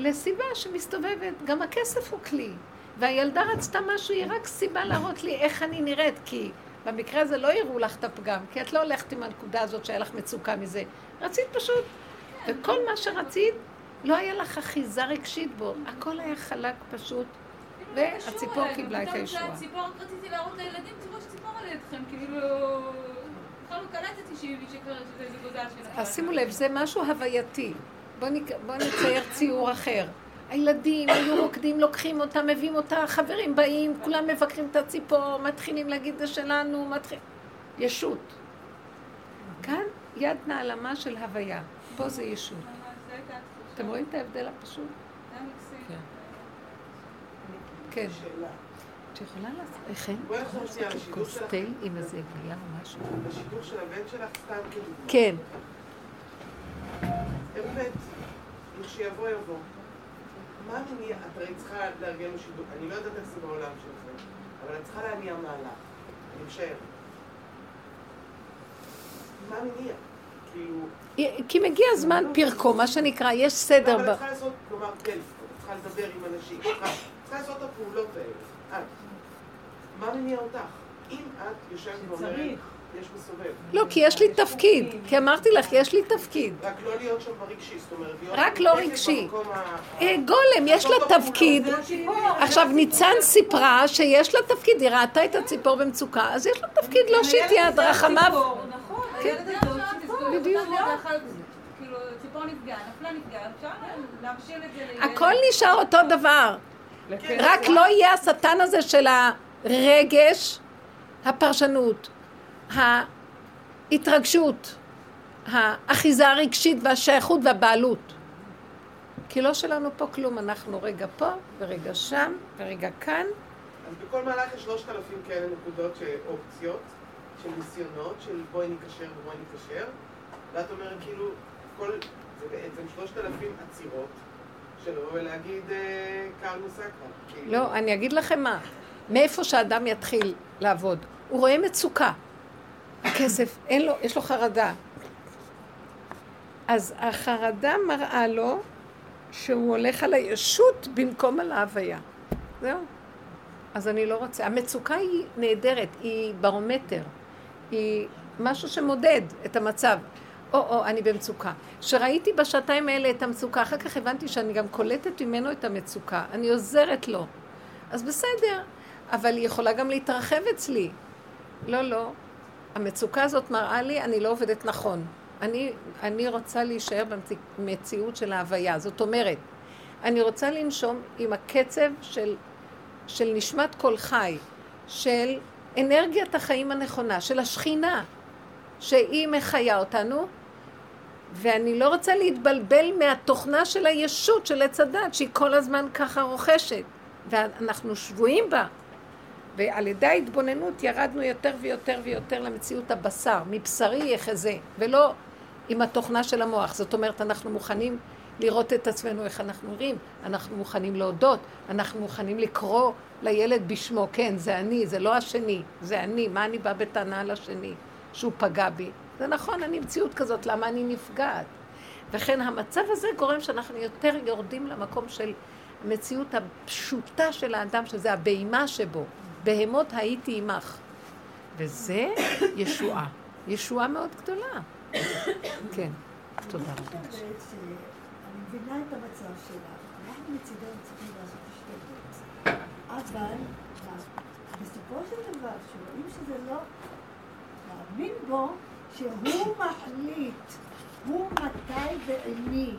לסיבה שמסתובבת. גם הכסף הוא כלי. והילדה רצתה משהו, היא רק סיבה להראות לי איך אני נראית, כי במקרה הזה לא יראו לך את הפגם, כי את לא הולכת עם הנקודה הזאת שהיה לך מצוקה מזה. רצית פשוט, וכל מה שרצית, לא היה לך אחיזה רגשית בו. הכל היה חלק פשוט, והציפור קיבלה את הישועה. רק רציתי להראות לילדים, תראו יש ציפור על ידכם, כאילו... בכלל לא קלטתי שהיא שקרה שזה גוזל שנפל. אז שימו לב, זה משהו הווייתי. בואו נק... בוא נצייר ציור אחר. הילדים היו רוקדים, לוקחים אותה, מביאים אותה, חברים באים, כולם מבקרים את הציפור, מתחילים להגיד זה שלנו, מתחיל... ישות. כאן יד נעלמה של הוויה, פה זה ישות. התחושה. אתם רואים את ההבדל הפשוט? כן. כן. שאלה. את יכולה לעשות, חן? בואי נחזור שנייה לשידור כוס שלך. תה עם איזה גבייה או משהו? בשידור של הבן שלך, סתם כדוגמה. כן. באמת, לכשיבוא יבוא. מה המניע? את הרי צריכה לארגן לו שידור, אני לא יודעת איך זה בעולם שלכם, אבל את צריכה להניע מהלך, אני משער. מה המניע? כאילו... כי מגיע זמן פרקו, מה שנקרא, יש לא, סדר אבל ב... את צריכה לעשות, כלומר, כן, את צריכה לדבר עם אנשים, את צריכה צריכה לעשות את הפעולות האלה. את. מה מניע אותך? אם את יושבת ואומרת, שצריך. יש מסובב. לא, כי יש לי תפקיד. כי אמרתי לך, יש לי תפקיד. רק לא להיות שם ברגשי, זאת אומרת. רק לא רגשי. אה, גולם, יש לה תפקיד. עכשיו, ניצן סיפרה שיש לה תפקיד, היא ראתה את הציפור במצוקה, אז יש לה תפקיד להושיט יד, רחמיו. נכון, כן. הילד הזה הוא ציפור. בדיוק. כאילו, ציפור נפגעה, נפלה נפגעה, אפשר להמשיל את זה לילד. הכל נשאר אותו דבר. רק לא יהיה השטן הזה של הרגש, הפרשנות, ההתרגשות, האחיזה הרגשית והשייכות והבעלות. כי לא שלנו פה כלום, אנחנו רגע פה ורגע שם ורגע כאן. אז בכל מהלך יש שלושת אלפים כאלה נקודות, ש- אופציות, של ניסיונות, של בואי ניקשר ובואי ניקשר, ואת אומרת כאילו, כל, זה בעצם שלושת אלפים עצירות, של לבוא ולהגיד אה, קרנו. כאילו, לא, אני אגיד לכם מה, מאיפה שאדם יתחיל לעבוד, הוא רואה מצוקה. הכסף, אין לו, יש לו חרדה. אז החרדה מראה לו שהוא הולך על הישות במקום על ההוויה. זהו. אז אני לא רוצה. המצוקה היא נהדרת, היא ברומטר. היא משהו שמודד את המצב. או-או, אני במצוקה. כשראיתי בשעתיים האלה את המצוקה, אחר כך הבנתי שאני גם קולטת ממנו את המצוקה. אני עוזרת לו. אז בסדר, אבל היא יכולה גם להתרחב אצלי. לא, לא. המצוקה הזאת מראה לי, אני לא עובדת נכון. אני, אני רוצה להישאר במציאות של ההוויה. זאת אומרת, אני רוצה לנשום עם הקצב של, של נשמת כל חי, של אנרגיית החיים הנכונה, של השכינה, שהיא מחיה אותנו, ואני לא רוצה להתבלבל מהתוכנה של הישות, של עץ הדת, שהיא כל הזמן ככה רוכשת, ואנחנו שבויים בה. ועל ידי ההתבוננות ירדנו יותר ויותר ויותר למציאות הבשר, מבשרי יחזה, ולא עם התוכנה של המוח. זאת אומרת, אנחנו מוכנים לראות את עצמנו איך אנחנו נראים, אנחנו מוכנים להודות, אנחנו מוכנים לקרוא לילד בשמו, כן, זה אני, זה לא השני, זה אני, מה אני באה בטענה על השני, שהוא פגע בי. זה נכון, אני מציאות כזאת, למה אני נפגעת? וכן המצב הזה גורם שאנחנו יותר יורדים למקום של המציאות הפשוטה של האדם, שזה הבהמה שבו. בהמות הייתי עמך. וזה ישועה. ישועה מאוד גדולה. כן, תודה רבה. אני מבינה את המצב שלך. אנחנו מצידנו צריכים לעשות השתלבות. אבל בסופו של דבר, כשרואים שזה לא... להאמין בו שהוא מחליט, הוא מתי ועיני.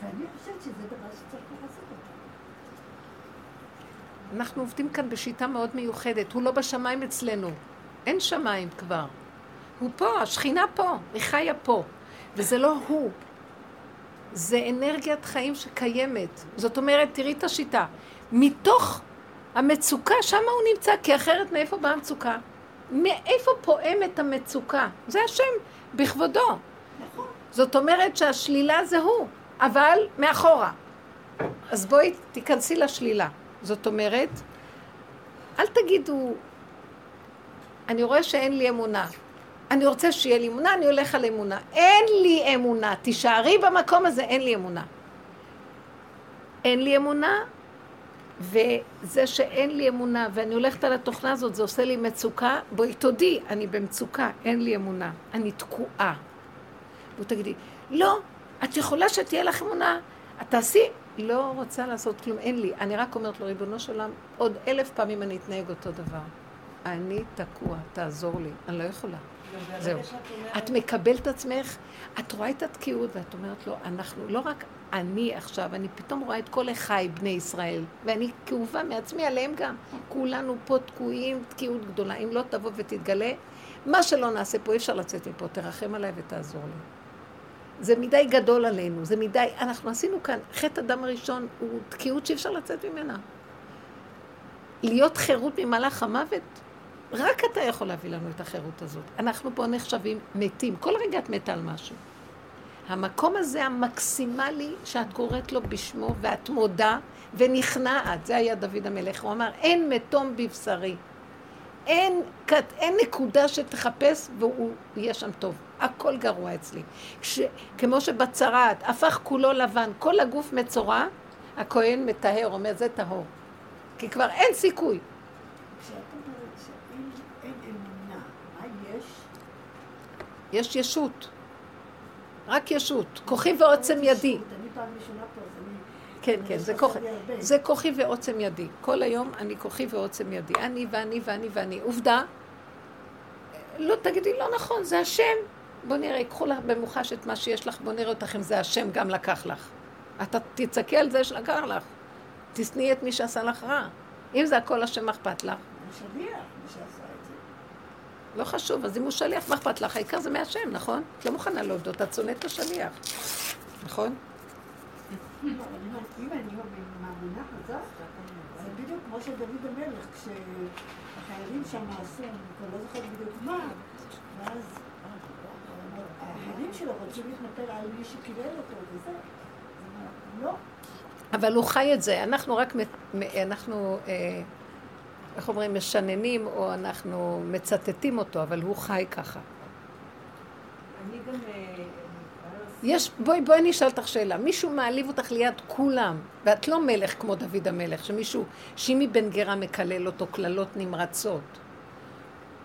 ואני חושבת שזה דבר שצריך לעשות. אנחנו עובדים כאן בשיטה מאוד מיוחדת. הוא לא בשמיים אצלנו. אין שמיים כבר. הוא פה, השכינה פה, היא חיה פה. וזה לא הוא. זה אנרגיית חיים שקיימת. זאת אומרת, תראי את השיטה. מתוך המצוקה, שם הוא נמצא, כי אחרת מאיפה באה המצוקה? מאיפה פועמת המצוקה? זה השם, בכבודו. זאת אומרת שהשלילה זה הוא, אבל מאחורה. אז בואי תיכנסי לשלילה. זאת אומרת, אל תגידו, אני רואה שאין לי אמונה. אני רוצה שיהיה לי אמונה, אני הולך על אמונה. אין לי אמונה, תישארי במקום הזה, אין לי אמונה. אין לי אמונה, וזה שאין לי אמונה, ואני הולכת על התוכנה הזאת, זה עושה לי מצוקה, בואי תודי, אני במצוקה, אין לי אמונה, אני תקועה. ותגידי, לא, את יכולה שתהיה לך אמונה, את תעשי, לא רוצה לעשות כלום, אין לי. אני רק אומרת לו, ריבונו של עולם, עוד אלף פעמים אני אתנהג אותו דבר. אני תקוע, תעזור לי, אני לא יכולה. זהו. את מקבלת עצמך, את רואה את התקיעות ואת אומרת לו, אנחנו, לא רק אני עכשיו, אני פתאום רואה את כל אחיי בני ישראל, ואני כאובה מעצמי עליהם גם. כולנו פה תקועים, תקיעות גדולה. אם לא תבוא ותתגלה, מה שלא נעשה פה, אי אפשר לצאת מפה, תרחם עליי ותעזור לי. זה מדי גדול עלינו, זה מדי, אנחנו עשינו כאן, חטא הדם הראשון הוא תקיעות שאי אפשר לצאת ממנה. להיות חירות ממלאך המוות, רק אתה יכול להביא לנו את החירות הזאת. אנחנו פה נחשבים מתים, כל רגע את מתה על משהו. המקום הזה המקסימלי שאת קוראת לו בשמו ואת מודה ונכנעת, זה היה דוד המלך, הוא אמר אין מתום בבשרי, אין, אין נקודה שתחפש והוא יהיה שם טוב. הכל גרוע אצלי. כש, כמו שבצרעת הפך כולו לבן, כל הגוף מצורע, הכהן מטהר, אומר זה טהור. כי כבר אין סיכוי. יש? יש ישות. רק ישות. כוחי ועוצם ידי. כן, כן, זה כוחי. זה כוחי ועוצם ידי. כל היום אני כוחי ועוצם ידי. אני ואני ואני ואני. עובדה, לא תגידי, לא נכון, זה השם. בוא נראה, ייקחו לך במוחש את מה שיש לך, בוא נראה אותך אם זה השם גם לקח לך. אתה תצעקי על זה שלקח לך. תשנאי את מי שעשה לך רע. אם זה הכל השם, אכפת לך? הוא שליח, מי שעשה את זה. לא חשוב, אז אם הוא שליח, מה אכפת לך? העיקר זה מהשם, נכון? את לא מוכנה להודות, את שונאת את השליח. נכון? זה בדיוק כמו שדוד המלך, כשהחיילים שם עשו, אני כבר לא זוכרת בדיוק מה, ואז החיילים שלו רצו להתנפל על מי שקיבל אותו וזה. לא, אבל הוא חי את זה. אנחנו רק, אנחנו, אה, איך אומרים, משננים, או אנחנו מצטטים אותו, אבל הוא חי ככה. אני גם... אה, יש, בואי, בואי אני אשאל אותך שאלה. מישהו מעליב אותך ליד כולם, ואת לא מלך כמו דוד המלך, שמישהו, שימי בן גרה מקלל אותו קללות נמרצות.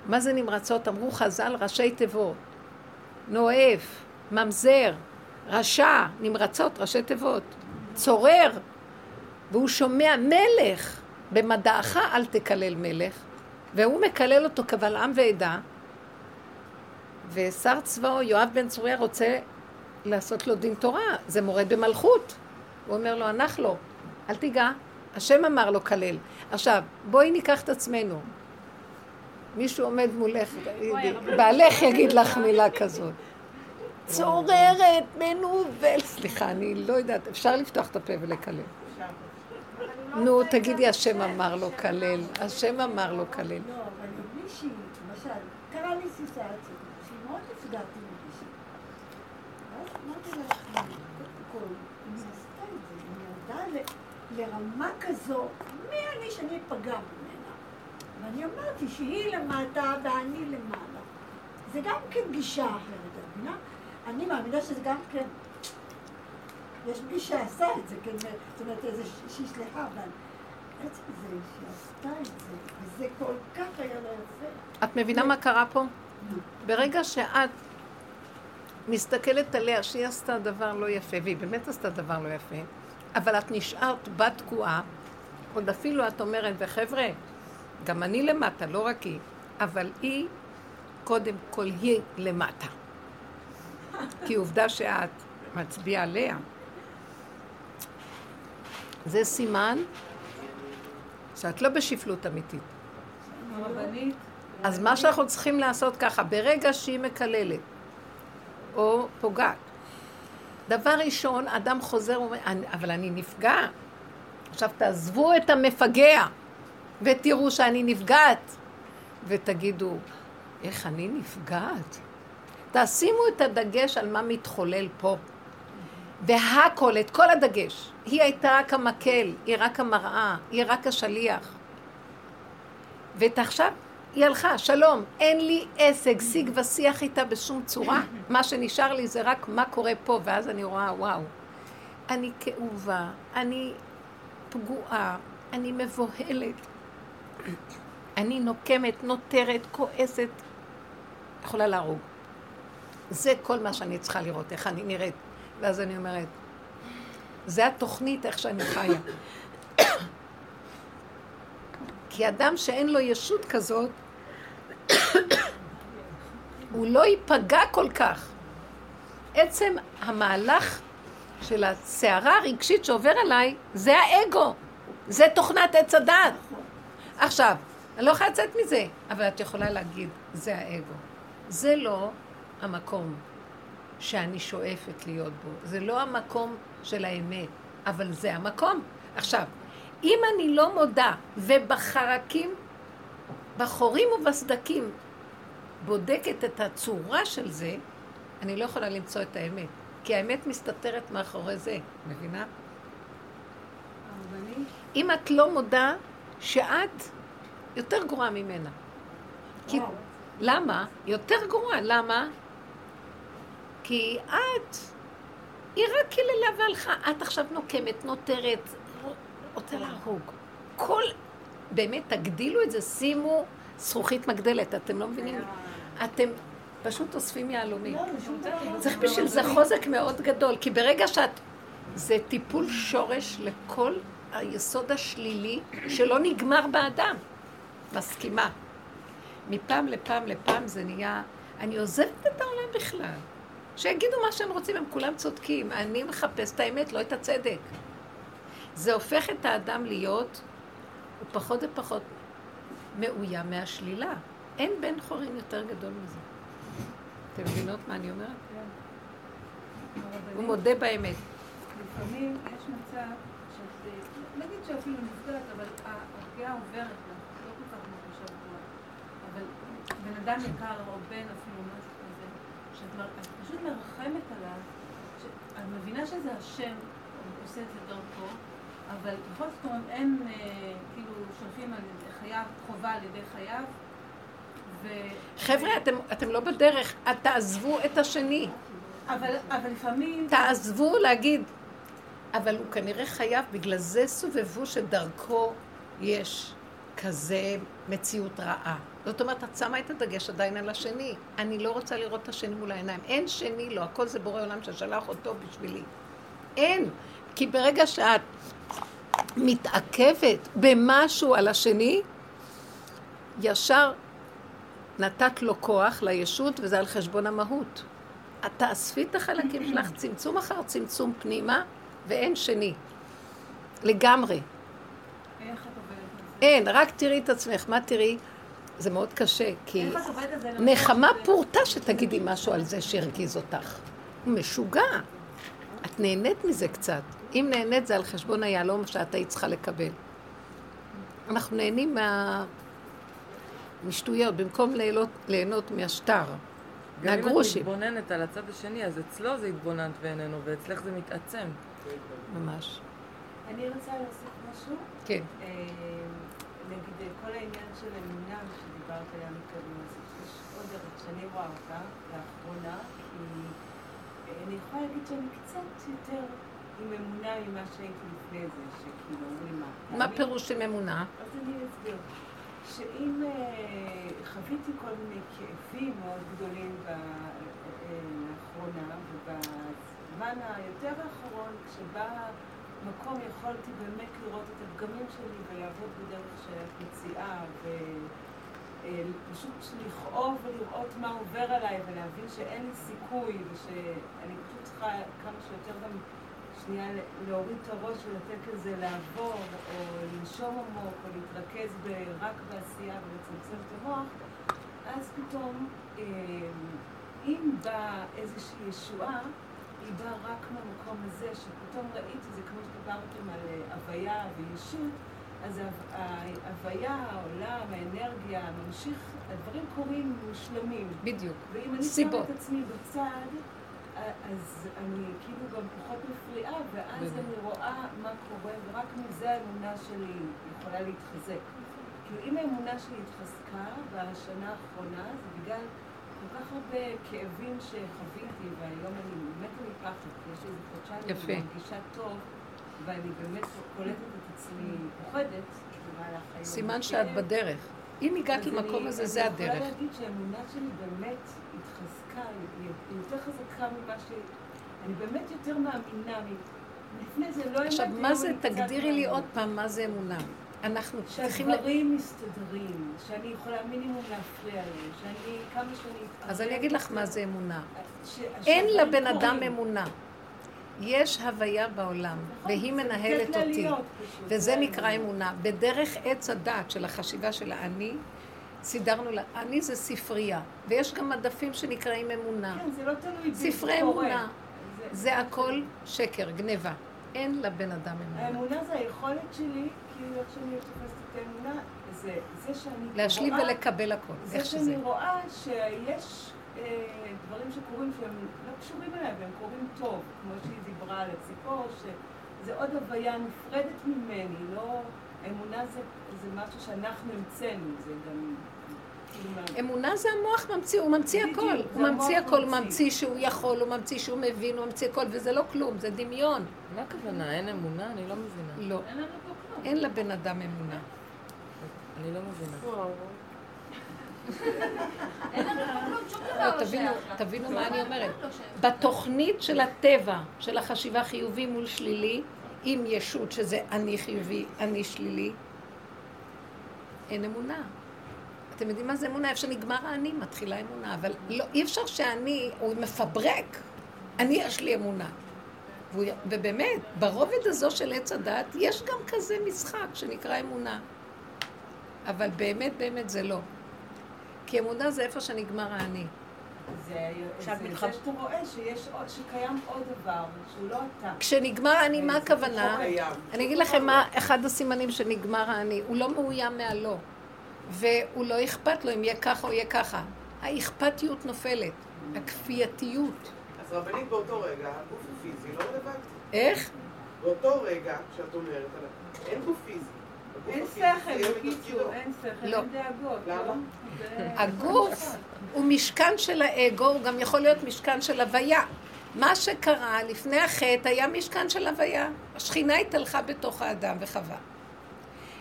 מה זה נמרצות? אמרו חז"ל ראשי תיבות. נואף, ממזר, רשע, נמרצות, ראשי תיבות. צורר. והוא שומע מלך, במדעך אל תקלל מלך, והוא מקלל אותו קבל עם ועדה, ושר צבאו, יואב בן צוריה, רוצה לעשות לו דין תורה, זה מורד במלכות. הוא אומר לו, הנח לו, אל תיגע, השם אמר לו כלל. עכשיו, בואי ניקח את עצמנו. מישהו עומד מולך, בעלך יגיד לך מילה כזאת. צוררת, מנוול. סליחה, אני לא יודעת, אפשר לפתוח את הפה ולקלל. נו, תגידי, השם אמר לו כלל, השם אמר לו כלל. לא, אבל מישהי, למשל, קרה לי סיטואציה, שמאוד נפגעתי ממישהי. ואז אמרתי לה, קודם כל, היא עשתה את זה, היא ירדה לרמה כזו, מי אני שאני אפגע? ואני אמרתי שהיא למטה ואני למעלה. זה גם כן גישה אחרת, את מבינה? אני מאמינה שזה גם כן... יש מי שעשה את זה, כן, זאת אומרת, איזה שהיא סליחה, אבל עצם זה שהיא עשתה את זה, וזה כל כך היה לא יפה. את מבינה מה קרה פה? ברגע שאת מסתכלת עליה שהיא עשתה דבר לא יפה, והיא באמת עשתה דבר לא יפה, אבל את נשארת בת תקועה, עוד אפילו את אומרת, וחבר'ה, גם אני למטה, לא רק היא, אבל היא, קודם כל היא למטה. כי עובדה שאת מצביעה עליה. זה סימן שאת לא בשפלות אמיתית. אז מה שאנחנו צריכים לעשות ככה, ברגע שהיא מקללת או פוגעת, דבר ראשון, אדם חוזר ואומר, "אני- אבל אני נפגע. עכשיו תעזבו את המפגע ותראו שאני נפגעת, ותגידו, איך אני נפגעת? תשימו את הדגש על מה מתחולל פה. והכל, את כל הדגש. היא הייתה רק המקל, היא רק המראה, היא רק השליח. ועכשיו היא הלכה, שלום, אין לי עסק, שיג ושיח איתה בשום צורה. מה שנשאר לי זה רק מה קורה פה, ואז אני רואה, וואו, אני כאובה, אני פגועה, אני מבוהלת, אני נוקמת, נותרת, כועסת, יכולה להרוג. זה כל מה שאני צריכה לראות, איך אני נראית. ואז אני אומרת, זה התוכנית, איך שאני חיה. כי אדם שאין לו ישות כזאת, הוא לא ייפגע כל כך. עצם המהלך של הסערה הרגשית שעובר עליי, זה האגו. זה תוכנת עץ הדת. עכשיו, אני לא יכולה לצאת מזה, אבל את יכולה להגיד, זה האגו. זה לא המקום שאני שואפת להיות בו. זה לא המקום של האמת, אבל זה המקום. עכשיו, אם אני לא מודה ובחרקים, בחורים ובסדקים, בודקת את הצורה של זה, אני לא יכולה למצוא את האמת. כי האמת מסתתרת מאחורי זה, מבינה? אם את לא מודה שאת יותר גרועה ממנה. כי... למה? יותר גרועה. למה? כי את, היא רק קיללה והלכה, את עכשיו נוקמת, נותרת, רוצה להרוג. כל, באמת, תגדילו את זה, שימו זכוכית מגדלת, אתם לא מבינים? אתם פשוט אוספים יהלומים. לא. צריך בשביל זה חוזק מאוד גדול, כי ברגע שאת... זה טיפול שורש לכל היסוד השלילי שלא נגמר באדם. מסכימה. מפעם לפעם לפעם זה נהיה... אני עוזבת את העולם בכלל. שיגידו מה שהם רוצים, הם כולם צודקים. אני מחפש את האמת, לא את הצדק. זה הופך את האדם להיות, הוא פחות ופחות מאוים מהשלילה. אין בן חורין יותר גדול מזה. אתם מבינות מה אני אומרת? הוא מודה באמת. לפעמים יש מצב שאפילו נפגעת, אבל הפגיעה עוברת לך, לא כל כך מרגישה פגועה. אבל בן אדם יקר או בן אפילו משהו כזה, שאת את פשוט מרחמת עליו, שאת מבינה שזה השם עושה את זה דרכו, אבל בכל זאת אין, אה, כאילו, שולחים על חייו, חובה על ידי חייו, ו... חבר'ה, אתם, אתם לא בדרך, את תעזבו את השני. אבל, אבל לפעמים... תעזבו להגיד, אבל הוא כנראה חייב, בגלל זה סובבו שדרכו יש כזה מציאות רעה. זאת אומרת, את שמה את הדגש עדיין על השני. אני לא רוצה לראות את השני מול העיניים. אין שני לו, הכל זה בורא עולם ששלח אותו בשבילי. אין. כי ברגע שאת מתעכבת במשהו על השני, ישר נתת לו כוח לישות, וזה על חשבון המהות. את תאספי את החלקים שלך, צמצום אחר צמצום פנימה, ואין שני. לגמרי. איך את עובדת על זה? אין, רק תראי את עצמך. מה תראי? זה מאוד קשה, כי איך את עובדת על זה? נחמה פורטה שתגידי משהו על זה שהרגיז אותך. הוא משוגע. את נהנית מזה קצת. אם נהנית זה על חשבון היהלום שאת היית צריכה לקבל. אנחנו נהנים מה... משטויות, במקום ליהנות, ליהנות מהשטר, גם אם את מהגרושים. מתבוננת על הצד השני, אז אצלו זה התבוננת ואיננו, ואצלך זה מתעצם. ממש. אני רוצה להוסיף משהו. כן. אה, נגיד, אה, כל העניין של אמונה שדיברת עליה מקודם, אז יש עוד דרך שאני רואה אותה לאחרונה, כי אה, אני יכולה להגיד שאני קצת יותר עם אמונה ממה שהייתי לפני זה, שכאילו אומרים מה. מה? פירוש עם אמונה? אז אני אסביר. שאם חוויתי כל מיני כאבים מאוד גדולים ב- אה, ובזמן היותר האחרון, כשבא מקום יכולתי באמת לראות את הפגמים שלי ולעבוד בדרך שאת מציעה, ופשוט לכאוב ולראות מה עובר עליי ולהבין שאין לי סיכוי ושאני פשוט צריכה כמה שיותר גם שנייה להוריד את הראש ולתת לזה לעבור, או לנשום עמוק, או להתרכז רק בעשייה ולצמצם את המוח, אז פתאום, אה, אם באה איזושהי ישועה, היא באה רק מהמקום הזה, שפתאום ראיתי, זה כמו שדיברתם על אה, הוויה וישות, אז ההו- ההוויה, העולם, האנרגיה, ממשיך, הדברים קורים מושלמים. בדיוק. ואם אני שמה סיבות. את עצמי בצד, אז אני כאילו גם פחות מפריעה, ואז באמת. אני רואה מה קורה, ורק מזה האמונה שלי יכולה להתחזק. כאילו אם האמונה שלי התחזקה בשנה האחרונה, זה בגלל כל כך הרבה כאבים שחוויתי, והיום אני מתה כי יש לי איזה חודשיים. אני מרגישה טוב, ואני באמת קולטת את עצמי פוחדת במהלך היום. סימן. שאת בדרך. אם הגעת למקום הזה, זה אני יכולה הדרך. להגיד שהאמונה שלי באמת התחזקה, היא יותר חזקה ממה ש... אני באמת יותר מאמינה. לפני זה לא האמנתי. עכשיו, מה זה, תגדירי לי. עוד פעם, מה זה אמונה? אנחנו צריכים... שהדברים מסתדרים, שאני יכולה מינימום להפריע להם, שאני כמה שאני... אז אני אגיד לך מה זה אמונה. אין לבן אדם. אמונה. יש הוויה בעולם, נכון, והיא מנהלת אותי. וזה זה נקרא. אמונה. בדרך עץ הדעת של החשיבה של האני, סידרנו לה, אני זה ספרייה, ויש גם מדפים שנקראים אמונה. כן, זה לא תלוי בי, ספרי. אמונה. זה הכל שקר, גניבה. אין לבן אדם אמונה. האמונה זה היכולת שלי, כאילו איך שאני תופסת את האמונה, זה זה שאני להשלים רואה- ולקבל הכל, זה איך שזה. שאני רואה שיש אה, דברים שקורים שהם לא קשורים אליי והם קורים טוב, כמו שהיא דיברה על הציפור, שזה עוד הוויה נפרדת ממני, לא... אמונה זה, זה משהו שאנחנו המצאנו, זה גם... כאילו, אמונה זה המוח ממציא, הוא ממציא הכל. הוא ממציא הכל, הוא ממציא. ממציא שהוא יכול, הוא ממציא שהוא מבין, הוא ממציא הכל, וזה לא כלום, זה דמיון. מה הכוונה? אין אמונה? אני לא מבינה. לא. אין לבן אדם אמונה. אני לא מבינה. לא, לא תבינו, מה אני אומרת. לא שייך. בתוכנית של הטבע, של החשיבה חיובי מול שלילי, עם ישות שזה אני חיובי, אני שלילי, אין אמונה. אתם יודעים מה זה אמונה? איפה שנגמר האני, מתחילה אמונה. אבל לא, אי אפשר שאני, הוא מפברק. אני יש לי אמונה. והוא, ובאמת, ברובד הזו של עץ הדת, יש גם כזה משחק שנקרא אמונה. אבל באמת, באמת זה לא. כי אמונה זה איפה שנגמר האני. זה עכשיו זה-. זה שאתה רואה שיש עוד, שקיים עוד דבר, שהוא לא אתה. כשנגמר האני, מה הכוונה? אני אגיד לכם מה אחד הסימנים שנגמר האני. הוא לא מאוים מהלא. והוא לא אכפת לו אם יהיה ככה או יהיה ככה. האכפתיות נופלת. הכפייתיות. אז רבנית באותו רגע, הגוף לא רלוונטי. איך? באותו רגע שאת אומרת אין גוף פיזי. אין שכל, בקיצור. אין שכל, לא. אין דאגות. למה? לא? הגוף הוא משכן של האגו, הוא גם יכול להיות משכן של הוויה. מה שקרה לפני החטא היה משכן של הוויה. השכינה התהלכה בתוך האדם וחווה.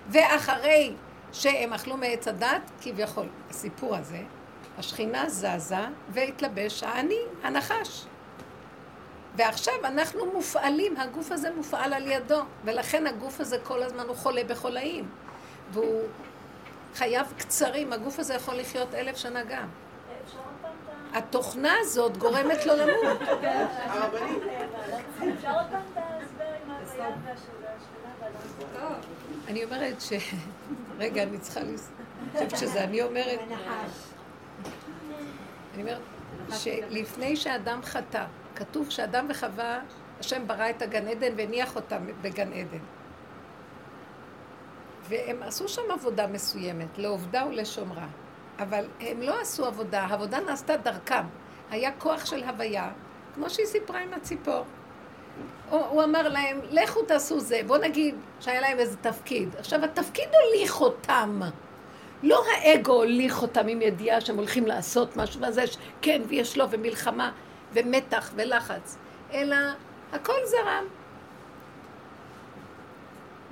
ואחרי שהם אכלו מעץ הדת, כביכול, הסיפור הזה, השכינה זזה והתלבש האני, הנחש. ועכשיו אנחנו מופעלים, הגוף הזה מופעל על ידו, ולכן הגוף הזה כל הזמן הוא חולה בחולאים. והוא חייו קצרים, הגוף הזה יכול לחיות אלף שנה גם. התוכנה הזאת גורמת לו למות. אני אומרת ש... רגע, אני צריכה לס... אני חושבת שזה אני אומרת. אני אומרת שלפני שאדם חטא, כתוב שאדם וחווה, השם ברא את הגן עדן והניח אותם בגן עדן. והם עשו שם עבודה מסוימת, לעובדה ולשומרה. אבל הם לא עשו עבודה, העבודה נעשתה דרכם. היה כוח של הוויה, כמו שהיא סיפרה עם הציפור. הוא, הוא אמר להם, לכו תעשו זה. בוא נגיד שהיה להם איזה תפקיד. עכשיו, התפקיד הוליך אותם. לא האגו הוליך אותם עם ידיעה שהם הולכים לעשות משהו, וזה ש... כן, ויש לו, ומלחמה, ומתח, ולחץ. אלא הכל זרם.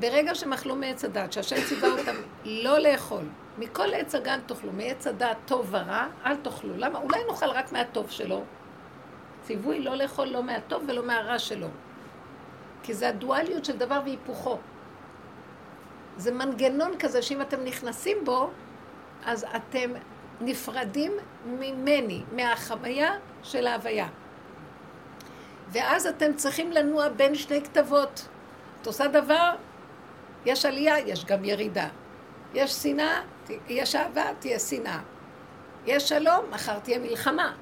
ברגע שהם אכלו מעץ הדת, שהשם ציווה אותם לא לאכול, מכל עץ הגן תאכלו, מעץ הדעת טוב ורע, אל תאכלו. למה? אולי נאכל רק מהטוב שלו. ציווי לא לאכול לא מהטוב ולא מהרע שלו. כי זה הדואליות של דבר והיפוכו. זה מנגנון כזה שאם אתם נכנסים בו, אז אתם נפרדים ממני, מהחוויה של ההוויה. ואז אתם צריכים לנוע בין שני כתבות. את עושה דבר, יש עלייה, יש גם ירידה. יש שנאה, יש אהבה, תהיה שנאה. יש שלום, מחר תהיה מלחמה.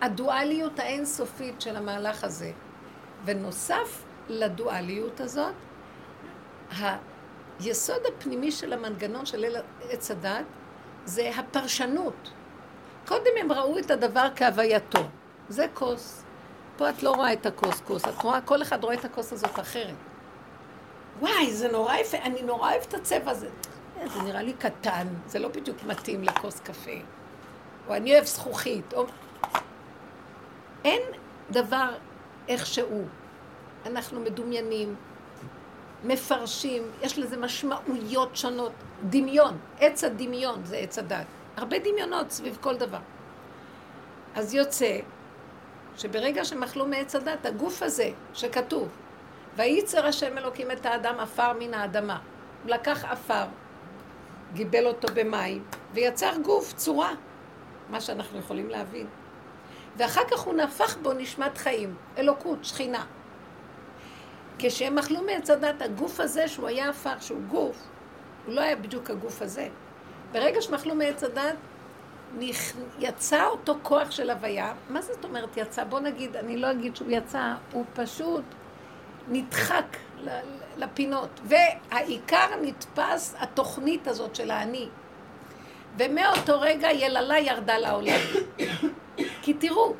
הדואליות האינסופית של המהלך הזה. ונוסף לדואליות הזאת, היסוד הפנימי של המנגנון של עץ הדת זה הפרשנות. קודם הם ראו את הדבר כהווייתו. זה כוס. פה את לא רואה את הכוס כוס, את רואה, כל אחד רואה את הכוס הזאת אחרת. וואי, זה נורא יפה, אני נורא אוהב את הצבע הזה. אה, זה נראה לי קטן, זה לא בדיוק מתאים לכוס קפה. או אני אוהב זכוכית, או... אין דבר איך שהוא. אנחנו מדומיינים, מפרשים, יש לזה משמעויות שונות. דמיון, עץ הדמיון זה עץ הדת. הרבה דמיונות סביב כל דבר. אז יוצא שברגע שהם אכלו מעץ הדת, הגוף הזה שכתוב, וייצר השם אלוקים את האדם עפר מן האדמה. הוא לקח עפר, גיבל אותו במים, ויצר גוף, צורה, מה שאנחנו יכולים להבין. ואחר כך הוא נפח בו נשמת חיים, אלוקות, שכינה. כשהם אכלו מעץ הדת, הגוף הזה, שהוא היה עפר, שהוא גוף, הוא לא היה בדיוק הגוף הזה. ברגע שהם אכלו מעץ הדת. יצא אותו כוח של הוויה. מה זאת אומרת יצא? בוא נגיד, אני לא אגיד שהוא יצא, הוא פשוט נדחק לפינות. והעיקר נתפס התוכנית הזאת של האני. ומאותו רגע יללה ירדה לעולם. כי תראו,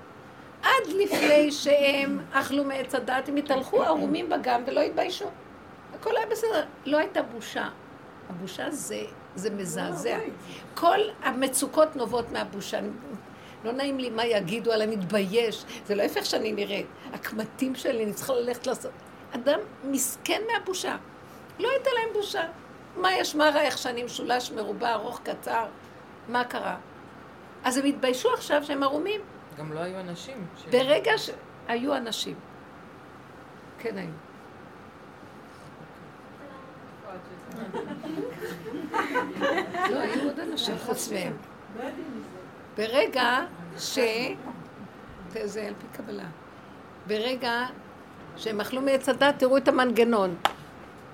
עד לפני שהם אכלו מעץ הדת, הם התהלכו ערומים בגם ולא התביישו. הכל היה בסדר. לא הייתה בושה. הבושה זה זה מזעזע. כל המצוקות נובעות מהבושה. לא נעים לי מה יגידו עליי, מתבייש. זה לא ההפך שאני נראית. הקמטים שלי, אני צריכה ללכת לעשות... אדם מסכן מהבושה. לא הייתה להם בושה. מה יש, מה רע, איך שאני משולש, מרובע, ארוך, קצר? מה קרה? אז הם התביישו עכשיו שהם ערומים. גם לא היו אנשים. ש- ברגע שהיו אנשים. כן היו. לא, היו עוד אנשים חוץ מהם. ברגע ש... זה על פי קבלה. ברגע שהם אכלו מעץ הדת, תראו את המנגנון.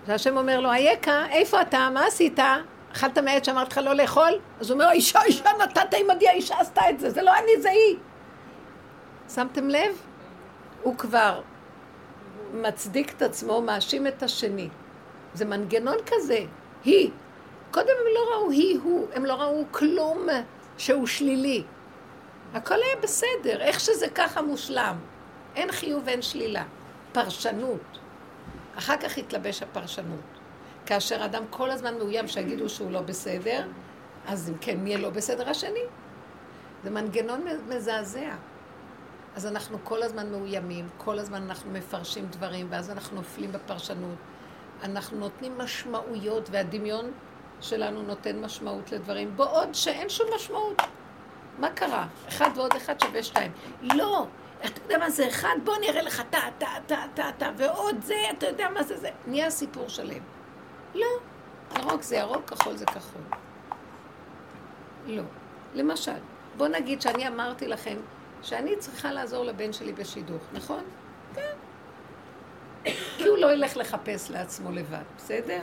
שהשם אומר לו, אייכה, איפה אתה? מה עשית? אכלת מעץ שאמרתי לך לא לאכול? אז הוא אומר, אישה, אישה, נתת עימדי, האישה עשתה את זה, זה לא אני, זה היא. שמתם לב? הוא כבר מצדיק את עצמו, מאשים את השני. זה מנגנון כזה, היא. קודם הם לא ראו היא הוא, הם לא ראו כלום שהוא שלילי. הכל היה בסדר, איך שזה ככה מושלם. אין חיוב ואין שלילה. פרשנות. אחר כך התלבש הפרשנות. כאשר אדם כל הזמן מאוים שיגידו שהוא לא בסדר, אז אם כן, מי יהיה לא בסדר השני? זה מנגנון מזעזע. אז אנחנו כל הזמן מאוימים, כל הזמן אנחנו מפרשים דברים, ואז אנחנו נופלים בפרשנות. אנחנו נותנים משמעויות, והדמיון שלנו נותן משמעות לדברים, בעוד שאין שום משמעות. מה קרה? אחד ועוד אחד שווה שתיים. לא, אתה יודע מה זה אחד? בוא אני אראה לך טה, טה, טה, טה, טה, ועוד זה, אתה יודע מה זה זה. נהיה סיפור שלם. לא, ירוק זה ירוק, כחול זה כחול. לא. למשל, בוא נגיד שאני אמרתי לכם שאני צריכה לעזור לבן שלי בשידוך, נכון? כן. כי הוא לא ילך לחפש לעצמו לבד, בסדר?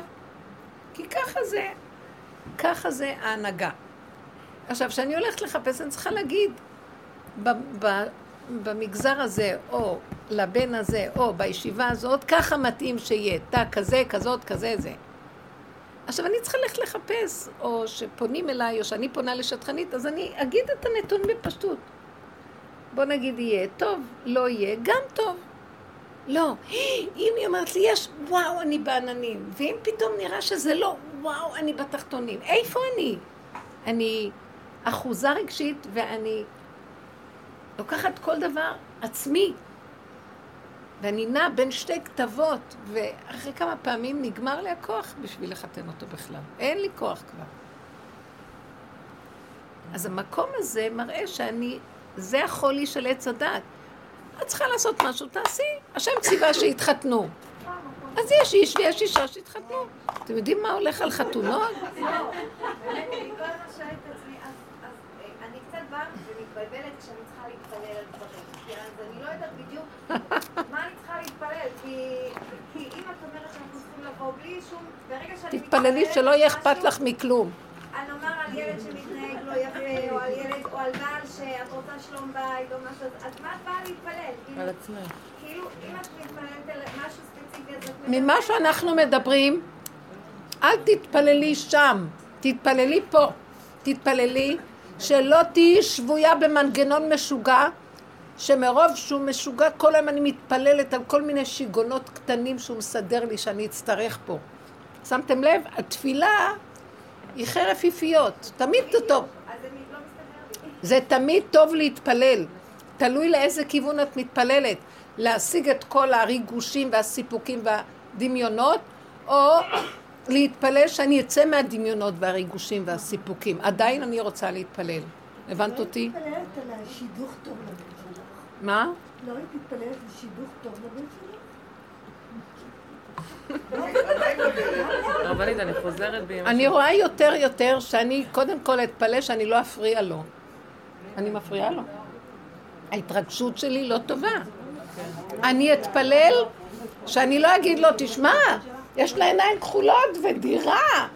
כי ככה זה, ככה זה ההנהגה. עכשיו, כשאני הולכת לחפש, אני צריכה להגיד, במגזר הזה, או לבן הזה, או בישיבה הזאת, ככה מתאים שיהיה, תא כזה, כזאת, כזה, זה. עכשיו, אני צריכה ללכת לחפש, או שפונים אליי, או שאני פונה לשטחנית, אז אני אגיד את הנתון בפשטות. בוא נגיד יהיה טוב, לא יהיה, גם טוב. לא, אם היא אומרת לי, יש, וואו, אני בעננים, ואם פתאום נראה שזה לא, וואו, אני בתחתונים, איפה אני? אני אחוזה רגשית ואני לוקחת כל דבר עצמי, ואני נעה בין שתי כתבות, ואחרי כמה פעמים נגמר לי הכוח בשביל לחתן אותו בכלל. אין לי כוח כבר. אז המקום הזה מראה שאני, זה החולי של עץ הדת. את צריכה לעשות משהו, תעשי. השם ציווה שיתחתנו. אז יש איש ויש אישה שהתחתנו. אתם יודעים מה הולך על חתונות? באמת, אני כל הזמן שואלת את עצמי, אז אז, אני קצת באה ומתבלבלת כשאני צריכה להתפלל על דברים. כי אז אני לא יודעת בדיוק מה אני צריכה להתפלל. כי כי אם את אומרת שאנחנו צריכים לבוא בלי שום... ברגע שאני תתפללי מתפללת שלא יהיה אכפת לך מכלום. אני אומר על ילד שמתנהג לא יפה, או על ילד, על בעל שאת רוצה שלום בית, או משהו, אז מה את באה להתפלל? כאילו- על עצמך. כאילו, אם את מתפללת על משהו ספציפי, אז את... ממה שאנחנו מדברים, אל תתפללי שם, תתפללי פה. תתפללי שלא תהיי שבויה במנגנון משוגע, שמרוב שהוא משוגע, כל היום אני מתפללת על כל מיני שיגונות קטנים שהוא מסדר לי שאני אצטרך פה. שמתם לב? התפילה היא חרף יפיות, תמיד זה טוב. אז זה לא מסתדר לי. זה תמיד טוב להתפלל. תלוי לאיזה כיוון את מתפללת. להשיג את כל הריגושים והסיפוקים והדמיונות, או להתפלל שאני אצא מהדמיונות והריגושים והסיפוקים. עדיין אני רוצה להתפלל. הבנת אותי? לא היית מתפללת על שידוך טוב לבן שלך. מה? לא היית מתפללת לשידוך טוב לבן שלך? רבנית, אני רואה יותר יותר שאני קודם כל אתפלל שאני לא אפריע לו. אני מפריעה לו. ההתרגשות שלי לא טובה. אני אתפלל שאני לא אגיד לו, תשמע, יש לה עיניים כחולות ודירה.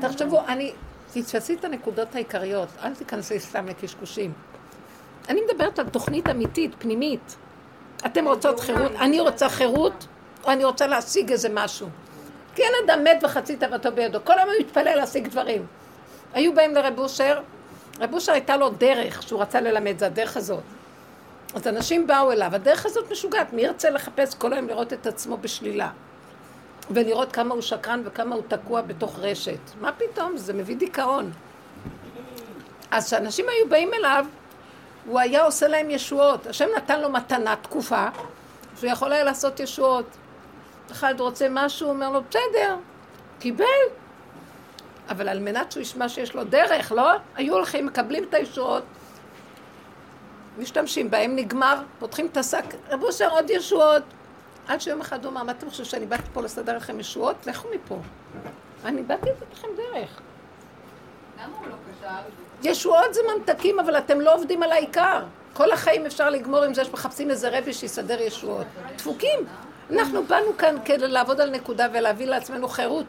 תחשבו, אני, תתפסי את הנקודות העיקריות, אל תיכנסי סתם לקשקושים. אני מדברת על תוכנית אמיתית, פנימית. אתם רוצות חירות, אני רוצה חירות, או אני רוצה להשיג איזה משהו. כי אין אדם מת וחצי תאוותו בידו, כל היום הוא מתפלל להשיג דברים. היו באים לרב אושר, רב אושר הייתה לו דרך שהוא רצה ללמד, זה הדרך הזאת. אז אנשים באו אליו, הדרך הזאת משוגעת, מי ירצה לחפש כל היום לראות את עצמו בשלילה? ולראות כמה הוא שקרן וכמה הוא תקוע בתוך רשת. מה פתאום? זה מביא דיכאון. אז כשאנשים היו באים אליו, הוא היה עושה להם ישועות. השם נתן לו מתנה תקופה, שהוא יכול היה לעשות ישועות. אחד רוצה משהו, הוא אומר לו, בסדר, קיבל. אבל על מנת שהוא ישמע שיש לו דרך, לא? היו הולכים, מקבלים את הישועות, משתמשים בהם, נגמר, פותחים את השק, רב אושר עוד ישועות. עד שיום אחד הוא אמר, מה אתם חושבים שאני באתי פה לסדר לכם ישועות? לכו מפה. אני באתי לתת לכם דרך. למה הוא לא? ישועות זה ממתקים, אבל אתם לא עובדים על העיקר. כל החיים אפשר לגמור עם זה שמחפשים איזה רבי שיסדר ישועות. דפוקים. אנחנו באנו כאן כדי לעבוד על נקודה ולהביא לעצמנו חירות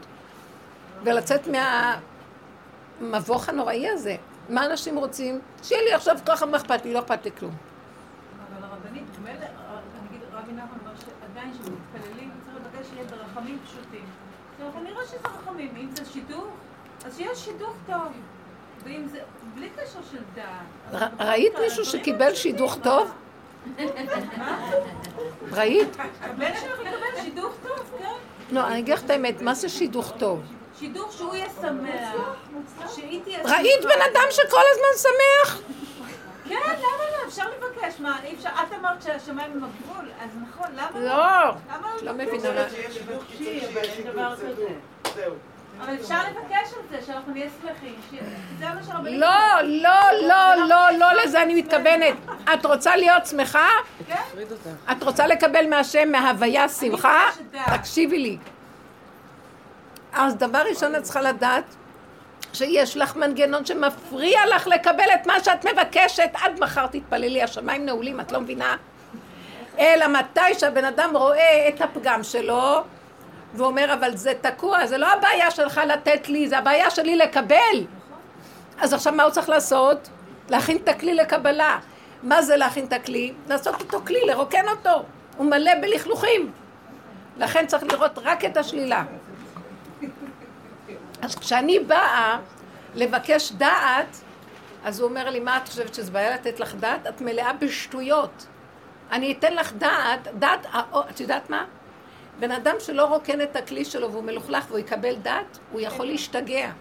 ולצאת מהמבוך הנוראי הזה. מה אנשים רוצים? שיהיה לי עכשיו ככה, מה אכפת לי? לא אכפת לי כלום. אבל הרבנית, מילא, נגיד רבי נחמן אומר שעדיין כשמתפללים צריך לבקש שיהיה ברחמים פשוטים. עכשיו, כנראה שזה רחמים, אם זה שידוך, אז שיהיה שידוך טוב. ואם זה, בלי קשר של דעת. ראית מישהו שקיבל שידוך טוב? ראית? הבן שלך יקבל שידוך טוב, כן? לא, אני אגיד לך את האמת, מה זה שידוך טוב? שידוך שהוא יהיה שמח, שהיא תהיה ראית שמחה. בן אדם שכל הזמן שמח? כן, למה לא? אפשר לבקש. מה, אי אפשר? את אמרת שהשמיים הם הגבול, אז נכון, למה לא. לא לא? מבינה אבל אפשר לבקש על זה, שאנחנו נהיה שמחים. לא, לא, לא, לא, לא לזה אני מתכוונת. את רוצה להיות שמחה? אותך. את רוצה לקבל מהשם מההוויה שמחה? תקשיבי לי. אז דבר ראשון את צריכה לדעת שיש לך מנגנון שמפריע לך לקבל את מה שאת מבקשת. עד מחר תתפללי, השמיים נעולים, את לא מבינה? אלא מתי שהבן אדם רואה את הפגם שלו ואומר, אבל זה תקוע, זה לא הבעיה שלך לתת לי, זה הבעיה שלי לקבל. אז עכשיו מה הוא צריך לעשות? להכין את הכלי לקבלה. מה זה להכין את הכלי? לעשות אותו כלי, לרוקן אותו. הוא מלא בלכלוכים. לכן צריך לראות רק את השלילה. אז כשאני באה לבקש דעת, אז הוא אומר לי, מה את חושבת שזה בעיה לתת לך דעת? את מלאה בשטויות. אני אתן לך דעת, דעת, את יודעת מה? בן אדם שלא רוקן את הכלי שלו והוא מלוכלך והוא יקבל דעת, הוא יכול להשתגע.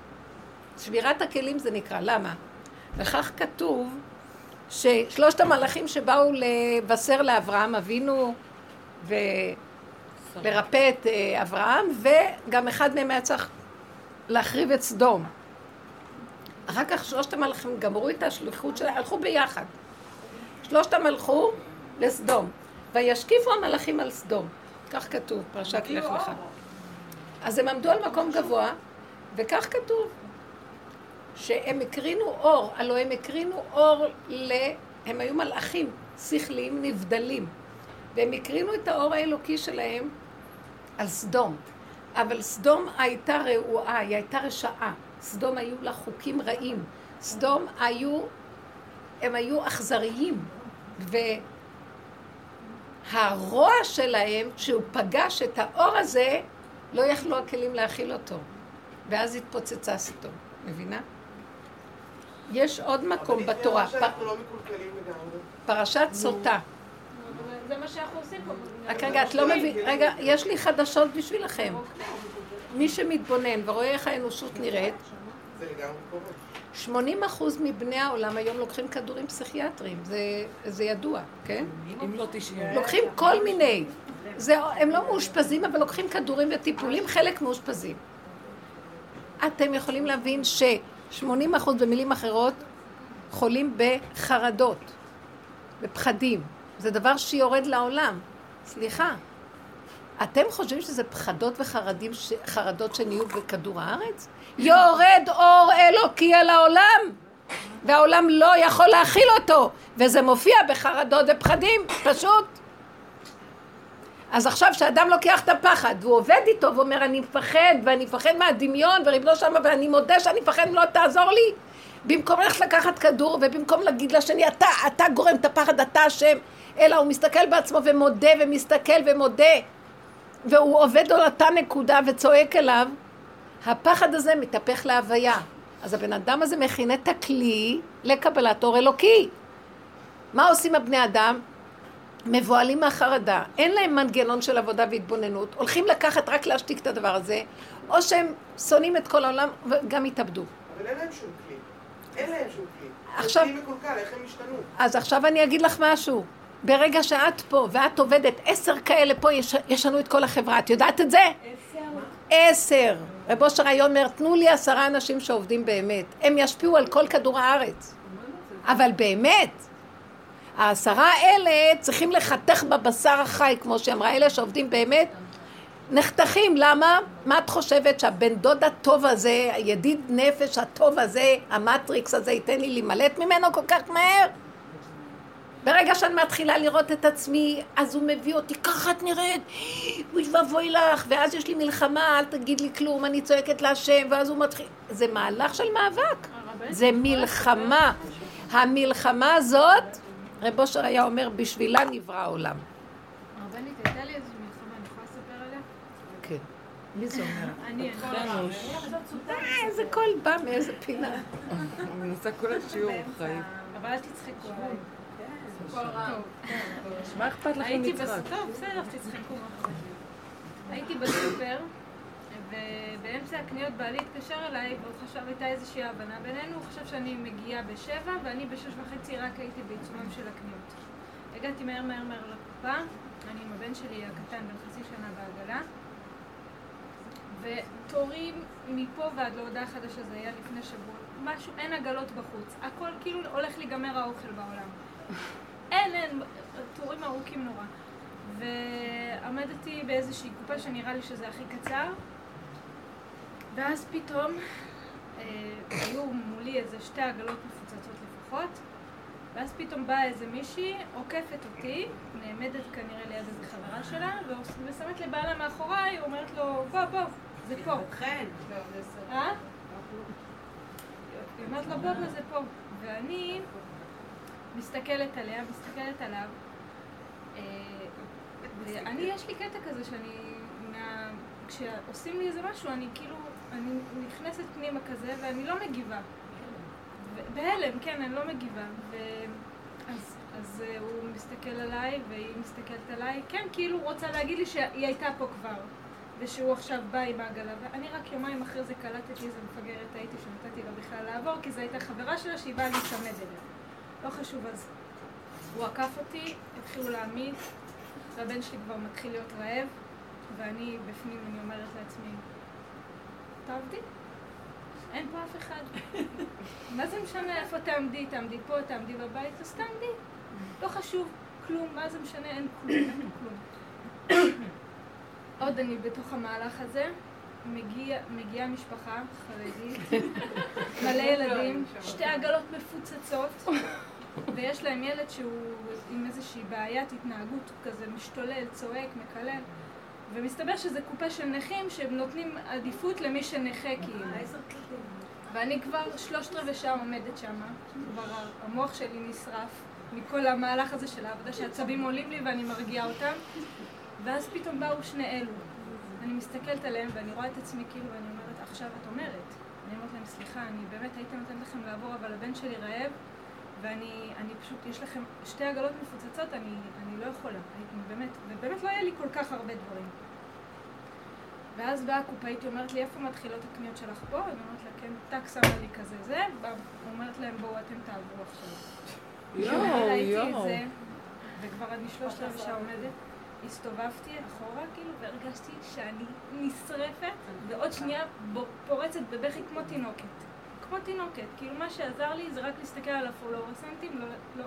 שבירת הכלים זה נקרא, למה? וכך כתוב ששלושת המלאכים שבאו לבשר לאברהם אבינו ולרפא את אה, אברהם, וגם אחד מהם היה צריך להחריב את סדום. אחר כך שלושת המלאכים גמרו את השליחות שלהם, הלכו ביחד. שלושתם הלכו לסדום, וישקיפו המלאכים על סדום. כך כתוב, פרשת לך לך. אז הם עמדו על מקום גבוה, וכך כתוב, שהם הקרינו אור, הלוא הם הקרינו אור ל... הם היו מלאכים, שכליים נבדלים, והם הקרינו את האור האלוקי שלהם על סדום. אבל סדום הייתה רעועה, היא הייתה רשעה. סדום היו לה חוקים רעים. סדום היו, הם היו אכזריים. והרוע שלהם, כשהוא פגש את האור הזה, לא יכלו הכלים להכיל אותו. ואז התפוצצה סדום. מבינה? יש עוד מקום אבל לפני בתורה, שאנחנו לא מקולקלים לגמרי. פרשת סוטה. זה מה שאנחנו עושים פה. רק רגע, את לא מבין, רגע, יש לי חדשות בשבילכם. מי שמתבונן ורואה איך האנושות נראית, זה לגמרי קורה. 80 אחוז מבני העולם היום לוקחים כדורים פסיכיאטריים, זה, זה ידוע, כן? אם לא 90. לוקחים כל מיני. זה, הם לא מאושפזים, אבל לוקחים כדורים וטיפולים, חלק מאושפזים. אתם יכולים להבין ש-80 אחוז במילים אחרות חולים בחרדות, בפחדים. זה דבר שיורד לעולם. סליחה, אתם חושבים שזה פחדות וחרדים, ש... חרדות שנהיו בכדור הארץ? יורד אור אלוקי על העולם, והעולם לא יכול להכיל אותו, וזה מופיע בחרדות ופחדים, פשוט. אז עכשיו כשאדם לוקח את הפחד והוא עובד איתו ואומר אני מפחד ואני מפחד מהדמיון וריבונו שמה ואני מודה שאני מפחד אם לא תעזור לי במקום ללכת לקחת כדור ובמקום להגיד לשני אתה, אתה גורם את הפחד, אתה אשם אלא הוא מסתכל בעצמו ומודה ומסתכל ומודה והוא עובד על אותה נקודה וצועק אליו הפחד הזה מתהפך להוויה אז הבן אדם הזה מכין את הכלי לקבלת אור אלוקי מה עושים הבני אדם? מבוהלים מהחרדה, אין להם מנגנון של עבודה והתבוננות, הולכים לקחת רק להשתיק את הדבר הזה, או שהם שונאים את כל העולם וגם יתאבדו. אבל אין להם שום כלי. אין להם שום כלי. עכשיו- כלי מקולקל, איך הם השתנו? אז עכשיו אני אגיד לך משהו. ברגע שאת פה ואת עובדת, עשר כאלה פה יש- ישנו את כל החברה. את יודעת את זה? עשר. רב אושר היה אומר, תנו לי עשרה אנשים שעובדים באמת. הם ישפיעו על כל כדור הארץ. אבל באמת, העשרה האלה צריכים לחתך בבשר החי, כמו שאמרה, אלה שעובדים באמת, נחתכים. למה? מה את חושבת שהבן דוד הטוב הזה, הידיד נפש הטוב הזה, המטריקס הזה, ייתן לי להימלט ממנו כל כך מהר? ברגע שאני מתחילה לראות את עצמי, אז הוא מביא אותי, ככה את נראית, אוי ואבוי לך, ואז יש לי מלחמה, אל תגיד לי כלום, אני צועקת להשם, ואז הוא מתחיל... זה מהלך של מאבק, זה מלחמה. המלחמה הזאת, רב אושר היה אומר, בשבילה נברא העולם. הרבנית, הייתה לי איזושהי מלחמה, אני יכולה לספר עליה? כן. מי זה אומר? אני, אה, איזה קול בא מאיזה פינה. אני עושה כל השיעור חיים. אבל אל תצחקו. מה אכפת מצחק? בס... טוב, בסדר, תצחקו. הייתי בסופר, ובאמצע הקניות בעלי התקשר אליי, והוא חשב, הייתה איזושהי הבנה בינינו, הוא חשב שאני מגיעה בשבע, ואני בשש וחצי רק הייתי בעיצומם של הקניות. הגעתי מהר מהר מהר לקופה, אני עם הבן שלי הקטן בן חצי שנה בעגלה, ותורים מפה ועד להודעה חדשה, זה היה לפני שבוע, משהו, אין עגלות בחוץ, הכל כאילו הולך להיגמר האוכל בעולם. אין, אין, תורים ארוכים נורא. ועמדתי באיזושהי קופה שנראה לי שזה הכי קצר, ואז פתאום אה, היו מולי איזה שתי עגלות מפוצצות לפחות, ואז פתאום באה איזה מישהי, עוקפת אותי, נעמדת כנראה ליד איזה חברה שלה, ושמת לבעלה מאחוריי, אומרת לו, בוא, בוא, זה פה. חן. אה? היא אומרת לו, בוא, בוא, זה פה. ואני מסתכלת עליה, מסתכלת עליו. אה, ואני, יש לי קטע כזה שאני, מה... כשעושים לי איזה משהו, אני כאילו, אני נכנסת פנימה כזה, ואני לא מגיבה. בהלם, כן, אני לא מגיבה. ו... אז, אה, הוא מסתכל עליי, והיא מסתכלת עליי, כן, כאילו רוצה להגיד לי שהיא הייתה פה כבר. ושהוא עכשיו בא עם העגלה, ואני רק יומיים אחרי זה קלטתי איזה מפגרת הייתי שנתתי לה בכלל לעבור, כי זו הייתה חברה שלה שהיא באה להיצמד אליה. לא חשוב, אז הוא עקף אותי, התחילו להעמיד, והבן שלי כבר מתחיל להיות רעב, ואני בפנים, אני אומרת לעצמי, תעבדי, אין פה אף אחד. מה זה משנה איפה תעמדי? תעמדי פה, תעמדי בבית, אז תעמדי. לא חשוב, כלום, מה זה משנה? אין כלום, אין כלום. עוד אני בתוך המהלך הזה, מגיע, מגיעה משפחה חרדית, מלא ילדים, שתי עגלות מפוצצות, ויש להם ילד שהוא עם איזושהי בעיית התנהגות, כזה משתולל, צועק, מקלל, ומסתבר שזה קופה של נכים שהם נותנים עדיפות למי שנכה כאילו. ואני כבר שלושת רבעי שעה עומדת שם, כבר המוח שלי נשרף מכל המהלך הזה של העבודה שהעצבים עולים לי ואני מרגיעה אותם ואז פתאום באו שני אלו. אני מסתכלת עליהם ואני רואה את עצמי כאילו ואני אומרת, עכשיו את אומרת. אני אומרת להם, סליחה, אני באמת הייתי נותנת לכם לעבור, אבל הבן שלי רעב ואני אני פשוט, יש לכם שתי עגלות מפוצצות, אני, אני לא יכולה. הייתי באמת, ובאמת לא היה לי כל כך הרבה דברים. ואז באה הקופאית, היא אומרת לי, איפה מתחילות הקניות שלך פה? אני אומרת לה, כן, טק שמה לי כזה זה, ואומרת להם, בואו אתם תעברו עכשיו. יואו, יואו. וכבר אני שלושת רבעי שעה עומדת, הסתובבתי אחורה כאילו, והרגשתי שאני נשרפת, ועוד שנייה פורצת בבכי כמו תינוקת. כמו תינוקת, כאילו מה שעזר לי זה רק להסתכל על הפלורסנטים, לא, לא,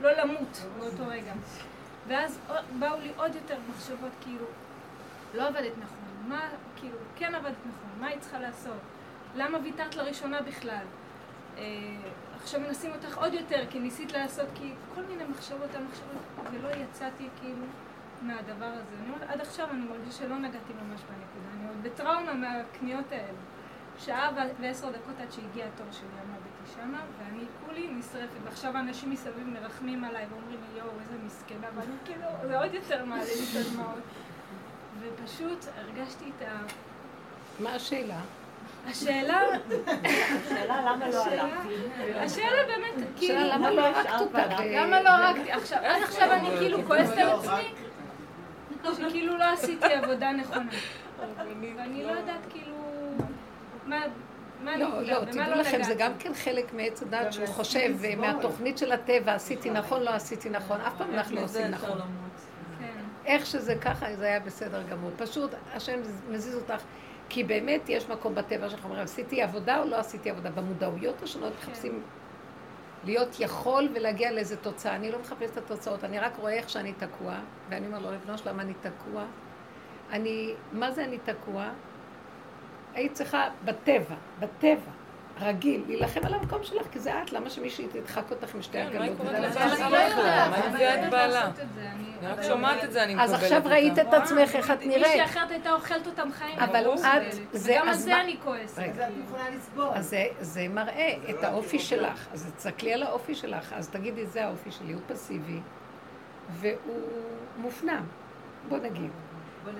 לא למות באותו רגע. ואז באו לי עוד יותר מחשבות, כאילו, לא עבדת נכון, מה, כאילו, כן עבדת נכון, מה היא צריכה לעשות? למה ויתרת לראשונה בכלל? אה, עכשיו מנסים אותך עוד יותר, כי ניסית לעשות, כי כל מיני מחשבות, המחשבות, ולא יצאתי כאילו מהדבר הזה. אני אומרת, עד עכשיו אני מרגישה שלא נגעתי ממש בנקודה, אני עוד בטראומה מהקניות האלה. שעה ועשר דקות עד שהגיע התור שלי, עמדתי שמה, ואני כולי נשרפת, ועכשיו האנשים מסביב מרחמים עליי ואומרים לי, יואו, איזה מסכנה, ואני כאילו, זה עוד יותר מעלה לי את הדמעות. ופשוט הרגשתי את ה... מה השאלה? השאלה, השאלה למה לא הלכתי. השאלה באמת, כאילו, שאלה למה לא הרגת אותה? למה לא הרגתי? עכשיו, עד עכשיו אני כאילו כועסת על עצמי, שכאילו לא עשיתי עבודה נכונה. ואני לא יודעת כאילו, מה... מה לא, לא, תדעו לא לכם, זה. גם כן חלק מעץ הדת שהוא חושב, מהתוכנית של הטבע, עשיתי נכון, לא עשיתי נכון, אף פעם אנחנו לא עושים נכון. כן. איך שזה ככה, זה היה בסדר גמור. פשוט, השם מזיז אותך, כי באמת יש מקום בטבע שאנחנו אומרים, עשיתי עבודה או לא עשיתי עבודה? במודעויות השונות מחפשים להיות יכול ולהגיע לאיזה תוצאה. אני לא מחפשת את התוצאות, אני רק רואה איך שאני תקוע, ואני אומר לו, ריבונו שלמה, אני תקוע. אני, מה זה אני תקוע? היית צריכה בטבע, בטבע, רגיל, להילחם על המקום שלך, כי זה את, למה שמישהי תדחק אותך עם שתי כן, מה היא עגלות? קוראת וזה- לבעלה אני? לא יודעת, מה לא את בעלה? זה, אני- רק שומעת את זה, אני אז מקבלת עכשיו ראית את אותה. עצמך, איך את מישהי נראית. אחרת הייתה אוכלת אותם חיים. אבל. את- זה- וגם על אז זה אני כועסת. רגע. אז את יכולה לסבול. אז זה, זה מראה את האופי שלך. אז תסתכלי על האופי שלך, אז תגידי, זה האופי שלי, הוא פסיבי, והוא מופנם, בוא נגיד.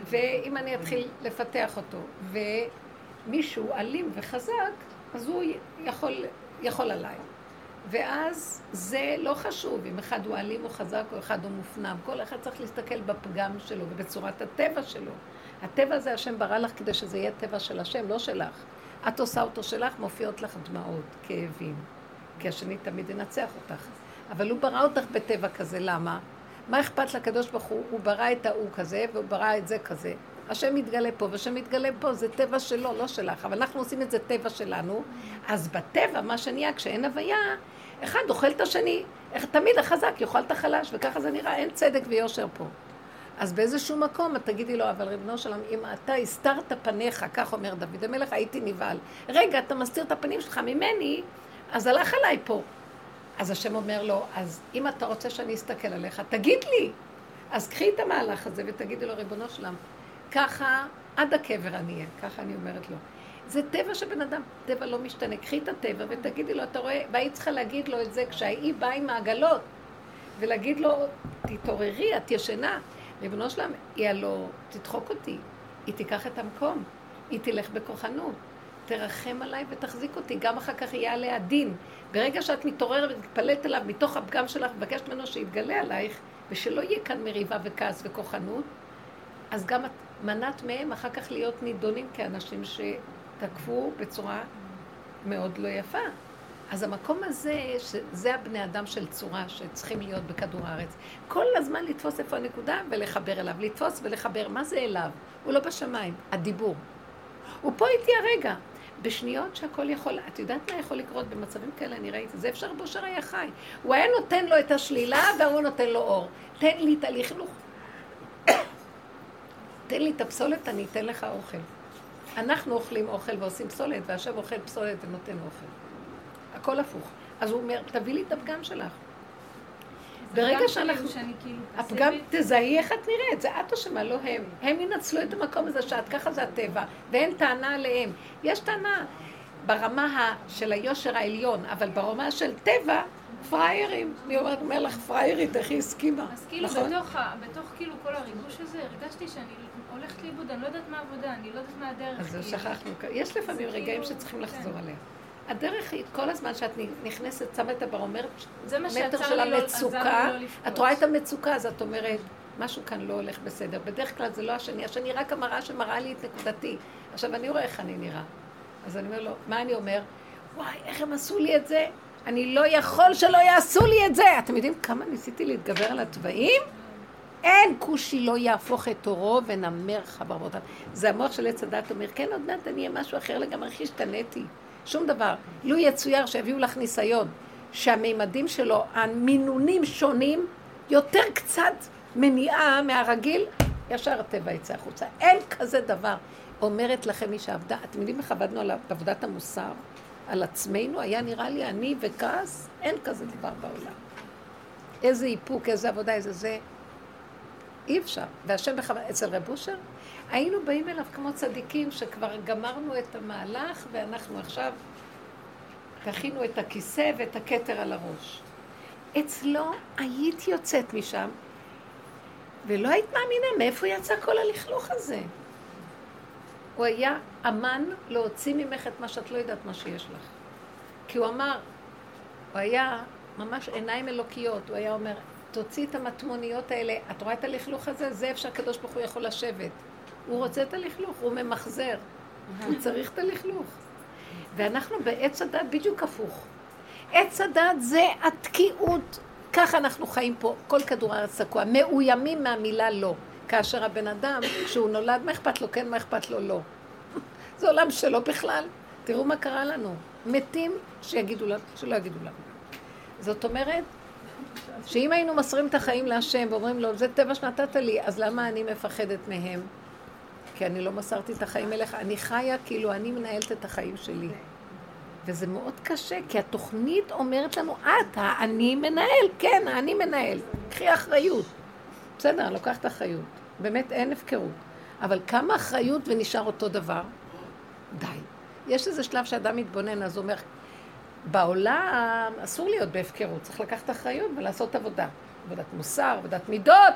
ואם אני אתחיל לפתח אותו, ומישהו אלים וחזק, אז הוא יכול, יכול עליי. ואז זה לא חשוב אם אחד הוא אלים או חזק או אחד הוא מופנם. כל אחד צריך להסתכל בפגם שלו ובצורת הטבע שלו. הטבע הזה השם ברא לך כדי שזה יהיה טבע של השם, לא שלך. את עושה אותו שלך, מופיעות לך דמעות, כאבים. כי השני תמיד ינצח אותך. אבל הוא ברא אותך בטבע כזה, למה? מה אכפת לקדוש ברוך הוא? הוא ברא את ההוא כזה, והוא ברא את זה כזה. השם מתגלה פה, והשם מתגלה פה, זה טבע שלו, לא שלך. אבל אנחנו עושים את זה טבע שלנו. אז בטבע, מה שנהיה, כשאין הוויה, אחד אוכל את השני. תמיד החזק יאכל את החלש, וככה זה נראה, אין צדק ויושר פה. אז באיזשהו מקום את תגידי לו, אבל ריבונו שלום, אם אתה הסתרת פניך, כך אומר דוד המלך, הייתי נבהל. רגע, אתה מסתיר את הפנים שלך ממני, אז הלך עליי פה. אז השם אומר לו, אז אם אתה רוצה שאני אסתכל עליך, תגיד לי. אז קחי את המהלך הזה ותגידי לו, ריבונו שלם, ככה עד הקבר אני אהיה, ככה אני אומרת לו. זה טבע של בן אדם, טבע לא משתנה. קחי את הטבע ותגידי לו, אתה רואה, והיית צריכה להגיד לו את זה כשהיא באה עם העגלות, ולהגיד לו, תתעוררי, את ישנה. ריבונו שלם, היא הלא תדחוק אותי, היא תיקח את המקום, היא תלך בכוחנות, תרחם עליי ותחזיק אותי, גם אחר כך יהיה עליה דין. ברגע שאת מתעוררת ומתפללת עליו מתוך הפגם שלך, מבקשת ממנו שיתגלה עלייך, ושלא יהיה כאן מריבה וכעס וכוחנות, אז גם את מנעת מהם אחר כך להיות נידונים כאנשים שתקפו בצורה מאוד לא יפה. אז המקום הזה, שזה הבני אדם של צורה שצריכים להיות בכדור הארץ. כל הזמן לתפוס איפה הנקודה ולחבר אליו. לתפוס ולחבר. מה זה אליו? הוא לא בשמיים, הדיבור. הוא פה איתי הרגע. בשניות שהכל יכול, את יודעת מה יכול לקרות במצבים כאלה? אני ראיתי, זה אפשר בושר היה חי. הוא היה נותן לו את השלילה והוא נותן לו אור. תן לי את הלכלוך. תן לי את הפסולת, אני אתן לך אוכל. אנחנו אוכלים אוכל ועושים פסולת, והשם אוכל פסולת ונותן אוכל. הכל הפוך. אז הוא אומר, תביא לי את הפגם שלך. ברגע שאנחנו... כאילו הפגם. תזהי איך את נראית, זה את אשמה, לא הם. הם ינצלו את המקום הזה שאת, ככה זה הטבע, ואין טענה עליהם. יש טענה ברמה של היושר העליון, אבל ברמה של טבע, פראיירים. אני אומרת, אומר לך פראיירית, איך היא הסכימה, אז כאילו נכון? בתוך, בתוך כאילו כל הריגוש הזה, הרגשתי שאני הולכת לאיבוד, אני לא יודעת מה העבודה, אני לא יודעת מה הדרך. אז כאילו. שכחנו, יש לפעמים זה רגעים כאילו- שצריכים כן. לחזור עליה. הדרך היא, כל הזמן שאת נכנסת, שמה את מה מטר של לא- המצוקה, לא. את רואה את המצוקה, אז את אומרת, משהו כאן לא הולך בסדר. בדרך כלל זה לא השני, השני רק המראה שמראה לי את נקודתי. עכשיו, אני רואה איך אני נראה. אז אני אומר לו, מה אני אומר? וואי, איך הם עשו לי את זה? אני לא יכול שלא יעשו לי את זה. אתם יודעים כמה ניסיתי להתגבר על התוואים? אין כושי לא יהפוך את עורו ונמר חברותיו. זה המוח של עץ הדת אומר, כן, עוד מעט אני אהיה משהו אחר לגמרי, איך השתניתי. שום דבר. לו יצויר שיביאו לך ניסיון, שהמימדים שלו, המינונים שונים, יותר קצת מניעה מהרגיל, ישר הטבע יצא החוצה. אין כזה דבר. אומרת לכם מי שעבדה, אתם יודעים איך עבדנו על עבודת המוסר? על עצמנו, היה נראה לי אני וכעס, אין כזה דבר בעולם. איזה איפוק, איזה עבודה, איזה זה. אי אפשר. והשם בכוונה, אצל רב אושר, היינו באים אליו כמו צדיקים שכבר גמרנו את המהלך ואנחנו עכשיו תכינו את הכיסא ואת הכתר על הראש. אצלו היית יוצאת משם ולא היית מאמינה מאיפה יצא כל הלכלוך הזה. הוא היה אמן להוציא ממך את מה שאת לא יודעת מה שיש לך. כי הוא אמר, הוא היה ממש עיניים אלוקיות, הוא היה אומר, תוציא את המטמוניות האלה, את רואה את הלכלוך הזה? זה איפה שהקדוש ברוך הוא יכול לשבת. הוא רוצה את הלכלוך, הוא ממחזר. הוא צריך את הלכלוך. ואנחנו בעץ הדת בדיוק הפוך. עץ הדת זה התקיעות. ככה אנחנו חיים פה, כל כדור הארץ תקוע. מאוימים מהמילה לא. כאשר הבן אדם, כשהוא נולד, מה אכפת לו כן, מה אכפת לו לא. זה עולם שלו בכלל. תראו מה קרה לנו. מתים שיגידו לנו, שלא יגידו לנו. זאת אומרת, שאם היינו מסרים את החיים להשם ואומרים לו, זה טבע שנתת לי, אז למה אני מפחדת מהם? כי אני לא מסרתי את החיים אליך. אני חיה כאילו אני מנהלת את החיים שלי. וזה מאוד קשה, כי התוכנית אומרת לנו, את, האני מנהל, כן, האני מנהל. קחי אחריות. בסדר, לוקחת אחריות. באמת אין הפקרות. אבל כמה אחריות ונשאר אותו דבר? די. יש איזה שלב שאדם מתבונן, אז הוא אומר, בעולם אסור להיות בהפקרות, צריך לקחת אחריות ולעשות עבודה. עבודת מוסר, עבודת מידות.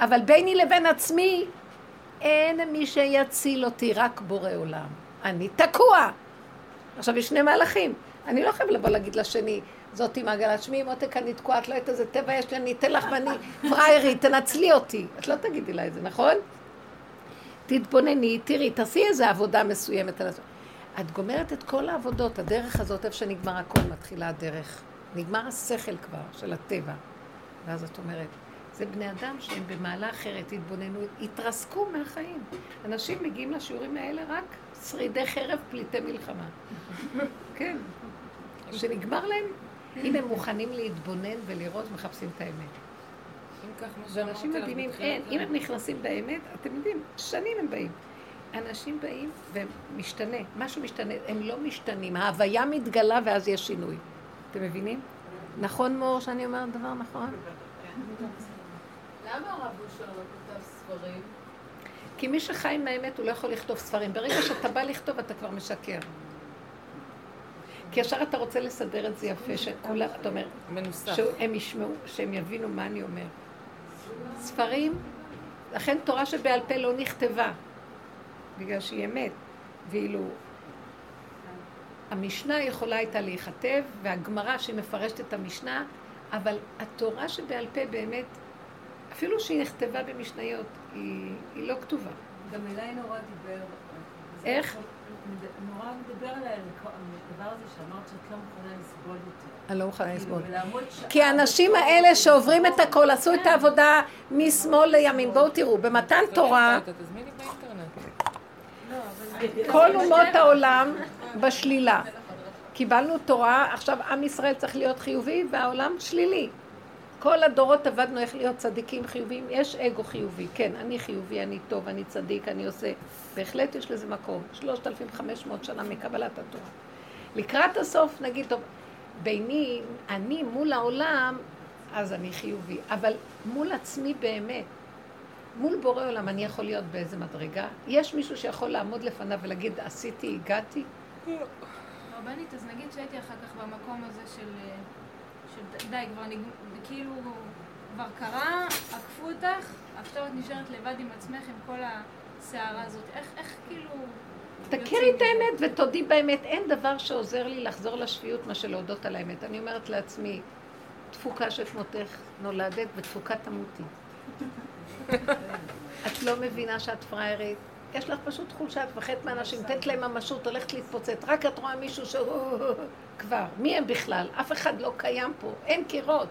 אבל ביני לבין עצמי, אין מי שיציל אותי, רק בורא עולם. אני תקוע. עכשיו, יש שני מהלכים. אני לא חייב לבוא להגיד לשני, זאתי מעגלת שמי, מותק, אני תקועה, את לא יודעת איזה טבע יש לי, אני אתן לך ואני פריירית, תנצלי אותי. את לא תגידי לה את זה, נכון? תתבונני, תראי, תעשי איזה עבודה מסוימת על עצמך. את גומרת את כל העבודות, הדרך הזאת, איפה שנגמר הכל, מתחילה הדרך. נגמר השכל כבר של הטבע. ואז את אומרת, זה בני אדם שהם במעלה אחרת, התבוננו, התרסקו מהחיים. אנשים מגיעים לשיעורים האלה רק שרידי חרב, פליטי מלחמה. כן. שנגמר להם, אם הם מוכנים להתבונן ולראות, מחפשים את האמת. ואנשים מדהימים, אין, אם הם נכנסים באמת, אתם יודעים, שנים הם באים. אנשים באים ומשתנה, משהו משתנה, הם לא משתנים, ההוויה מתגלה ואז יש שינוי. אתם מבינים? נכון מור שאני אומרת דבר נכון? למה הרב אושר לא כתב ספרים? כי מי שחי עם האמת הוא לא יכול לכתוב ספרים. ברגע שאתה בא לכתוב אתה כבר משקר. כי ישר אתה רוצה לסדר את זה יפה, שכולם, אתה אומר, מנוסח. שהם ישמעו, שהם יבינו מה אני אומר. ספרים, לכן תורה שבעל פה לא נכתבה, בגלל שהיא אמת. ואילו המשנה יכולה הייתה להיכתב, והגמרא שהיא מפרשת את המשנה, אבל התורה שבעל פה באמת, אפילו שהיא נכתבה במשניות, היא, היא לא כתובה. גם אליי נורא דיבר. איך? נורא מדבר עליי על הדבר הזה שאמרת שאת לא מוכנה לסבול יותר. אני לא מוכנה כאילו, לסבול. כי האנשים האלה שעוברים את הכל, עשו את העבודה משמאל לימין. בואו תראו, במתן תורה, תזמיני באינטרנט. כל אומות העולם בשלילה. קיבלנו תורה, עכשיו עם ישראל צריך להיות חיובי והעולם שלילי. כל הדורות עבדנו איך להיות צדיקים חיוביים. יש אגו חיובי, כן, אני חיובי, אני טוב, אני צדיק, אני עושה. בהחלט יש לזה מקום. 3,500 שנה מקבלת התורה. לקראת הסוף נגיד, טוב, ביני, אני מול העולם, אז אני חיובי. אבל מול עצמי באמת, מול בורא עולם אני יכול להיות באיזה מדרגה? יש מישהו שיכול לעמוד לפניו ולהגיד, עשיתי, הגעתי? רבנית, אז נגיד שהייתי אחר כך במקום הזה של, של די, כבר נג... כאילו, כבר קרה, עקפו אותך, עכשיו את נשארת לבד עם עצמך עם כל הסערה הזאת. איך, איך כאילו... תכירי את האמת ותודי באמת. אין דבר שעוזר לי לחזור לשפיות מה שלהודות על האמת. אני אומרת לעצמי, תפוקה שכמותך נולדת ותפוקה תמותי. את לא מבינה שאת פראיירית. יש לך פשוט חולשה, את מפחדת מאנשים, נותנת להם ממשות, הולכת להתפוצץ. רק את רואה מישהו שהוא... כבר. מי הם בכלל? אף אחד לא קיים פה. אין קירות.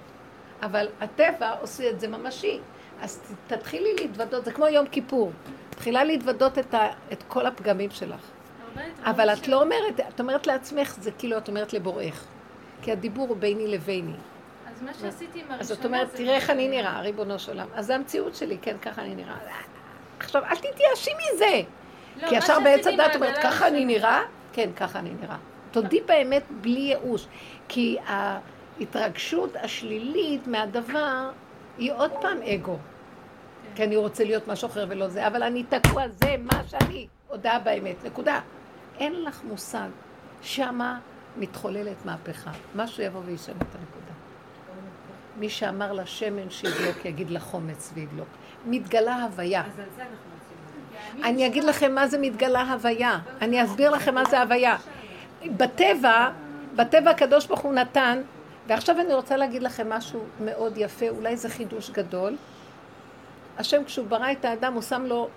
אבל הטבע עושה את זה ממשי. אז תתחילי להתוודות, זה כמו יום כיפור. מתחילה להתוודות את, ה, את כל הפגמים שלך. אבל את לא אומרת, את אומרת לעצמך, זה כאילו את אומרת לבוראך. כי הדיבור הוא ביני לביני. אז מה שעשיתי עם הראשונה אז את אומרת, זה- תראה איך אני נראה, ריבונו של עולם. אז זה המציאות שלי, כן, ככה אני נראה. עכשיו, אל תתייאשי מזה. לא, כי ישר בעץ הדת אומרת, ככה אני נראה? כן, ככה אני נראה. תודי באמת בלי ייאוש. כי ההתרגשות השלילית מהדבר היא עוד פעם אגו. כי אני רוצה להיות משהו אחר ולא זה, אבל אני תקוע, זה מה שאני. הודעה באמת, נקודה. אין לך מושג. שמה מתחוללת מהפכה. משהו יבוא וישנה את הנקודה. מי שאמר לשמן שידלוק, יגיד לחומץ וידלוק. מתגלה הוויה. אז על זה אנחנו רוצים לדבר. אני אגיד לכם מה זה מתגלה הוויה. אני אסביר לכם מה זה הוויה. בטבע, בטבע הקדוש ברוך הוא נתן, ועכשיו אני רוצה להגיד לכם משהו מאוד יפה, אולי זה חידוש גדול. השם כשהוא ברא את האדם הוא שם לו.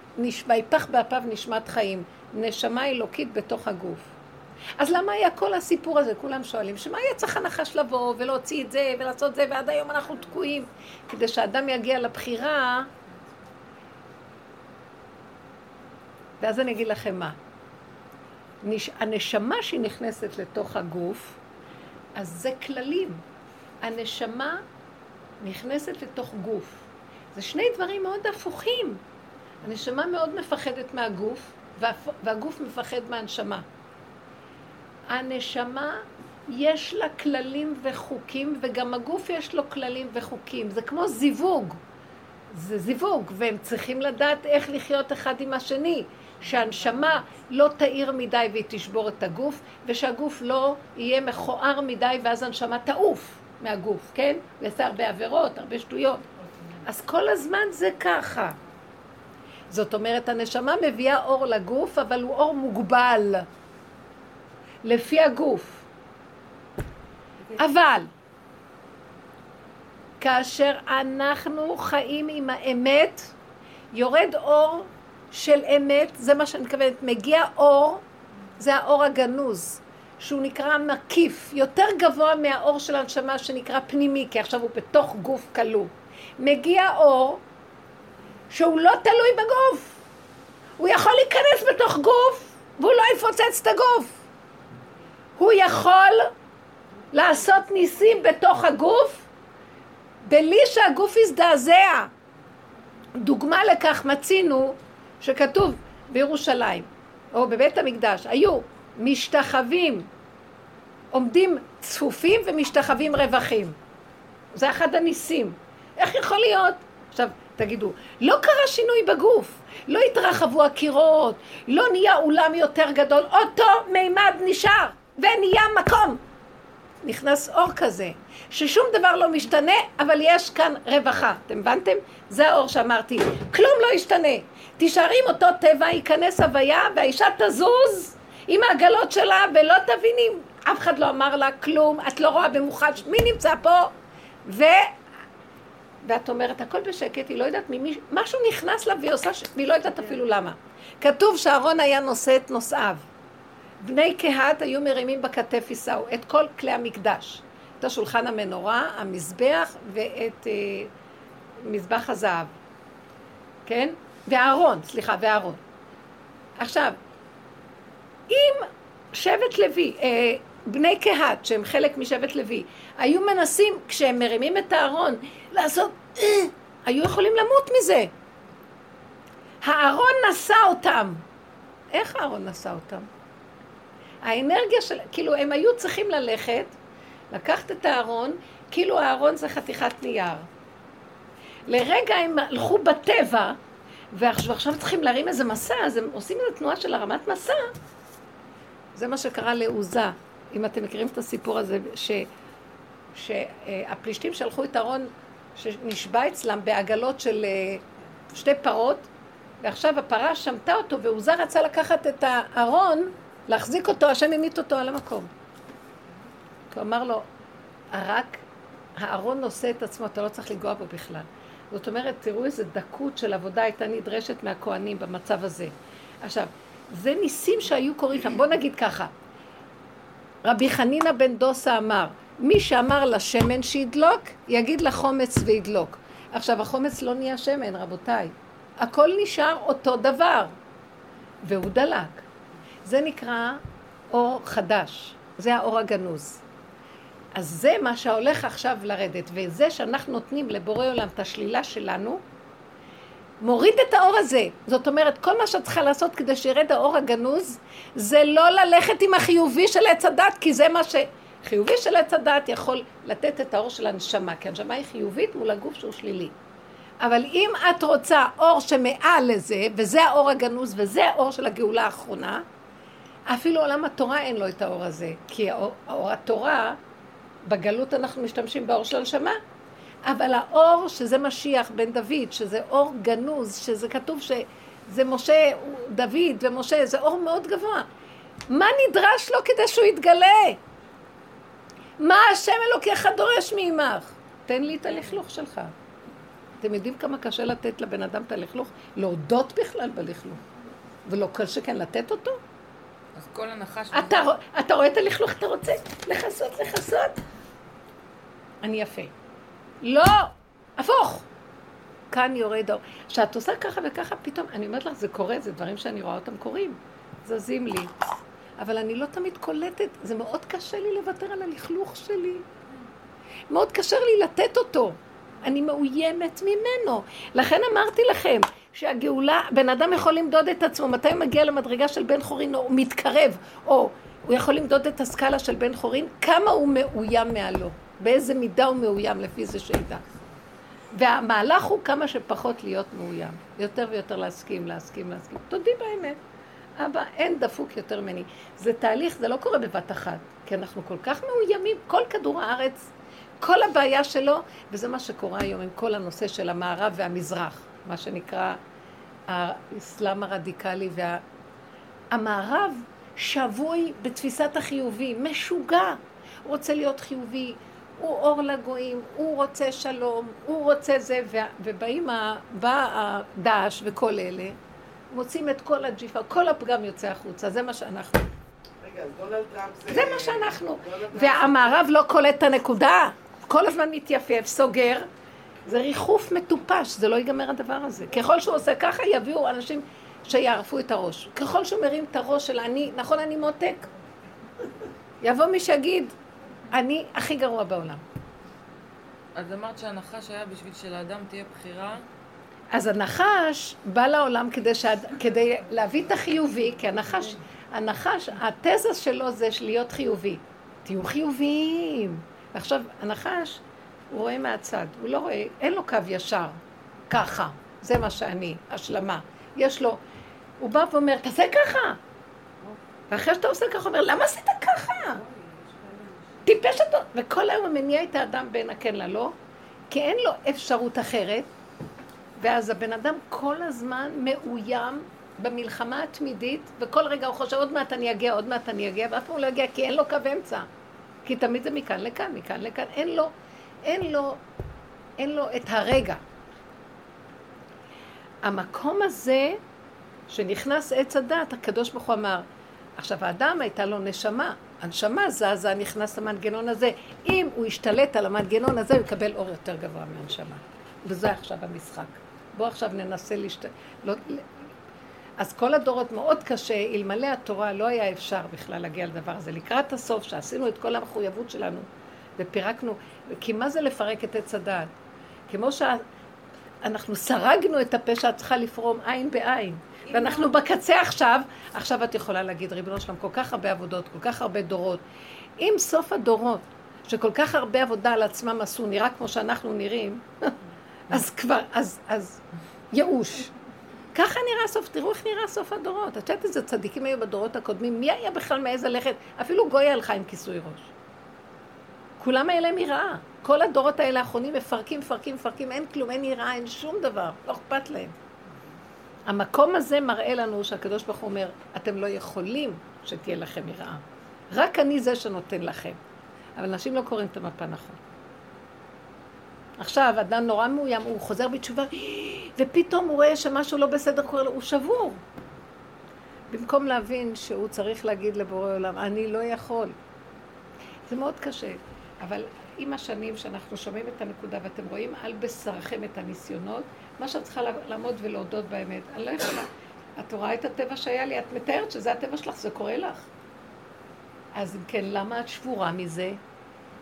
ויפח באפיו נשמת חיים, נשמה אלוקית בתוך הגוף. אז למה היה כל הסיפור הזה? כולם שואלים, שמה היה צריך הנחש לבוא ולהוציא את זה ולעשות זה, ועד היום אנחנו תקועים? כדי שאדם יגיע לבחירה, ואז אני אגיד לכם מה. נש... הנשמה שהיא נכנסת לתוך הגוף, אז זה כללים. הנשמה נכנסת לתוך גוף. זה שני דברים מאוד הפוכים. הנשמה מאוד מפחדת מהגוף, והגוף מפחד מהנשמה. הנשמה יש לה כללים וחוקים, וגם הגוף יש לו כללים וחוקים. זה כמו זיווג. זה זיווג, והם צריכים לדעת איך לחיות אחד עם השני. שהנשמה לא תאיר מדי והיא תשבור את הגוף, ושהגוף לא יהיה מכוער מדי ואז הנשמה תעוף מהגוף, כן? ויעשה הרבה עבירות, הרבה שטויות. אז כל הזמן זה ככה. זאת אומרת, הנשמה מביאה אור לגוף, אבל הוא אור מוגבל. לפי הגוף. אבל, כאשר אנחנו חיים עם האמת, יורד אור של אמת, זה מה שאני מתכוונת, מגיע אור, זה האור הגנוז, שהוא נקרא מקיף, יותר גבוה מהאור של הנשמה שנקרא פנימי, כי עכשיו הוא בתוך גוף כלוא. מגיע אור שהוא לא תלוי בגוף. הוא יכול להיכנס בתוך גוף והוא לא יפוצץ את הגוף. הוא יכול לעשות ניסים בתוך הגוף בלי שהגוף יזדעזע. דוגמה לכך מצינו שכתוב בירושלים, או בבית המקדש, היו משתחווים, עומדים צפופים ומשתחווים רווחים. זה אחד הניסים. איך יכול להיות? עכשיו, תגידו, לא קרה שינוי בגוף, לא התרחבו הקירות, לא נהיה אולם יותר גדול, אותו מימד נשאר, ונהיה מקום. נכנס אור כזה, ששום דבר לא משתנה, אבל יש כאן רווחה. אתם הבנתם? זה האור שאמרתי. כלום לא ישתנה. תישארי עם אותו טבע, ייכנס הוויה, והאישה תזוז עם העגלות שלה, ולא תביני, אף אחד לא אמר לה כלום, את לא רואה במוחד, מי נמצא פה? ו... ואת אומרת, הכל בשקט, היא לא יודעת ממי, משהו נכנס לה והיא עושה, ש... והיא לא יודעת אפילו למה. כתוב שאהרון היה נושא את נושאיו. בני קהת היו מרימים בכתף יישאו את כל כלי המקדש. את השולחן המנורה, המזבח ואת אה, מזבח הזהב. כן? ואהרון, סליחה, ואהרון. עכשיו, אם שבט לוי, אה, בני קהת, שהם חלק משבט לוי, היו מנסים, כשהם מרימים את הארון, לעשות, אה, היו יכולים למות מזה. הארון נשא אותם. איך הארון נשא אותם? האנרגיה של, כאילו הם היו צריכים ללכת, לקחת את הארון, כאילו הארון זה חתיכת נייר. לרגע הם הלכו בטבע, ועכשיו צריכים להרים איזה מסע, אז הם עושים איזו תנועה של הרמת מסע. זה מה שקרה לעוזה. אם אתם מכירים את הסיפור הזה, ש, שהפלישתים שלחו את אהרון שנשבע אצלם בעגלות של אה, שתי פרות, ועכשיו הפרה שמטה אותו, ועוזה רצה לקחת את הארון, להחזיק אותו, השם המית אותו על המקום. כי הוא אמר לו, רק הארון נושא את עצמו, אתה לא צריך לנגוע בו בכלל. זאת אומרת, תראו איזה דקות של עבודה הייתה נדרשת מהכוהנים במצב הזה. עכשיו, זה ניסים שהיו קורים שם. בוא נגיד ככה, רבי חנינא בן דוסה אמר, מי שאמר לשמן שידלוק, יגיד לחומץ וידלוק. עכשיו, החומץ לא נהיה שמן, רבותיי. הכל נשאר אותו דבר, והוא דלק. זה נקרא אור חדש, זה האור הגנוז. אז זה מה שהולך עכשיו לרדת, וזה שאנחנו נותנים לבורא עולם את השלילה שלנו, מוריד את האור הזה. זאת אומרת, כל מה שאת צריכה לעשות כדי שירד האור הגנוז, זה לא ללכת עם החיובי של עץ הדת, כי זה מה ש... חיובי של עץ הדת יכול לתת את האור של הנשמה, כי הנשמה היא חיובית מול הגוף שהוא שלילי. אבל אם את רוצה אור שמעל לזה, וזה האור הגנוז, וזה האור של הגאולה האחרונה, אפילו עולם התורה אין לו את האור הזה, כי האור, האור התורה, בגלות אנחנו משתמשים באור של הנשמה, אבל האור שזה משיח בן דוד, שזה אור גנוז, שזה כתוב ש... זה משה, דוד ומשה, זה אור מאוד גבוה. מה נדרש לו כדי שהוא יתגלה? מה השם אלוקיך דורש מעמך? תן לי את הלכלוך שלך. אתם יודעים כמה קשה לתת לבן אדם את הלכלוך? להודות בכלל בלכלוך. ולא כל שכן לתת אותו? אז כל הנחש... אתה, אתה רואה את הלכלוך, אתה רוצה לכסות, לכסות? אני יפה. לא! הפוך! כאן יורד האור. כשאת עושה ככה וככה, פתאום, אני אומרת לך, זה קורה, זה דברים שאני רואה אותם קורים. זזים לי. אבל אני לא תמיד קולטת, זה מאוד קשה לי לוותר על הלכלוך שלי. מאוד קשה לי לתת אותו. אני מאוימת ממנו. לכן אמרתי לכם, שהגאולה, בן אדם יכול למדוד את עצמו, מתי הוא מגיע למדרגה של בן חורין, הוא מתקרב, או הוא יכול למדוד את הסקאלה של בן חורין, כמה הוא מאוים מעלו, באיזה מידה הוא מאוים לפי זה שידע. והמהלך הוא כמה שפחות להיות מאוים, יותר ויותר להסכים, להסכים, להסכים. תודי באמת. אבא, אין דפוק יותר ממני. זה תהליך, זה לא קורה בבת אחת, כי אנחנו כל כך מאוימים, כל כדור הארץ, כל הבעיה שלו, וזה מה שקורה היום עם כל הנושא של המערב והמזרח, מה שנקרא האסלאם הרדיקלי וה... המערב שבוי בתפיסת החיובי, משוגע. הוא רוצה להיות חיובי, הוא אור לגויים, הוא רוצה שלום, הוא רוצה זה, ובאים, בא הדאעש וכל אלה, מוצאים את כל הג'יפה, כל הפגם יוצא החוצה, זה מה שאנחנו. רגע, דונלד טראמפ זה... זה מה שאנחנו. והמערב לא קולט את הנקודה, כל הזמן מתייפף, סוגר. זה ריחוף מטופש, זה לא ייגמר הדבר הזה. ככל שהוא עושה ככה, יביאו אנשים שיערפו את הראש. ככל שהוא מרים את הראש של אני, נכון, אני מותק. יבוא מי שיגיד, אני הכי גרוע בעולם. אז אמרת שהנחש היה בשביל שלאדם תהיה בחירה. אז הנחש בא לעולם כדי, שעד, כדי להביא את החיובי, כי הנחש, הנחש, התזה שלו זה להיות חיובי. תהיו חיוביים. ועכשיו, הנחש, הוא רואה מהצד, הוא לא רואה, אין לו קו ישר, ככה, זה מה שאני, השלמה. יש לו, הוא בא ואומר, תעשה ככה. ואחרי שאתה עושה ככה, הוא אומר, למה עשית ככה? טיפש אותו. וכל היום הוא מניע את האדם בין הכן ללא, כי אין לו אפשרות אחרת. ואז הבן אדם כל הזמן מאוים במלחמה התמידית, וכל רגע הוא חושב, עוד מעט אני אגיע, עוד מעט אני אגיע, ואף פעם לא יגיע, כי אין לו קו אמצע. כי תמיד זה מכאן לכאן, מכאן לכאן. אין לו, אין לו, אין לו את הרגע. המקום הזה, שנכנס עץ הדת, הקדוש ברוך הוא אמר, עכשיו האדם הייתה לו נשמה, הנשמה זזה, נכנס למנגנון הזה. אם הוא ישתלט על המנגנון הזה, הוא יקבל אור יותר גבוה מהנשמה. וזה עכשיו המשחק. בואו עכשיו ננסה להשת... לא... אז כל הדורות מאוד קשה, אלמלא התורה לא היה אפשר בכלל להגיע לדבר הזה. לקראת הסוף, שעשינו את כל המחויבות שלנו ופירקנו, כי מה זה לפרק את עץ הדעת? כמו שאנחנו סרגנו את הפה שאת צריכה לפרום עין בעין. ואנחנו בקצה עכשיו, עכשיו את יכולה להגיד, ריבונו שלם, כל כך הרבה עבודות, כל כך הרבה דורות. אם סוף הדורות, שכל כך הרבה עבודה על עצמם עשו, נראה כמו שאנחנו נראים, אז כבר, אז, אז ייאוש. ככה נראה הסוף, תראו איך נראה סוף הדורות. את יודעת איזה צדיקים היו בדורות הקודמים? מי היה בכלל מעז ללכת? אפילו גויה הלכה עם כיסוי ראש. כולם היה להם יראה. כל הדורות האלה האחרונים מפרקים, מפרקים, מפרקים, אין כלום, אין יראה, אין שום דבר, לא אכפת להם. המקום הזה מראה לנו שהקדוש ברוך הוא אומר, אתם לא יכולים שתהיה לכם יראה. רק אני זה שנותן לכם. אבל אנשים לא קוראים את המפה נכון. עכשיו, אדם נורא מאוים, הוא חוזר בתשובה, ופתאום הוא רואה שמשהו לא בסדר קורה לו, הוא שבור. במקום להבין שהוא צריך להגיד לבורא עולם, אני לא יכול. זה מאוד קשה, אבל עם השנים שאנחנו שומעים את הנקודה ואתם רואים על בשרכם את הניסיונות, מה שאת צריכה לעמוד ולהודות באמת, אני לא יכולה. את רואה את הטבע שהיה לי, את מתארת שזה הטבע שלך, זה קורה לך. אז אם כן, למה את שבורה מזה?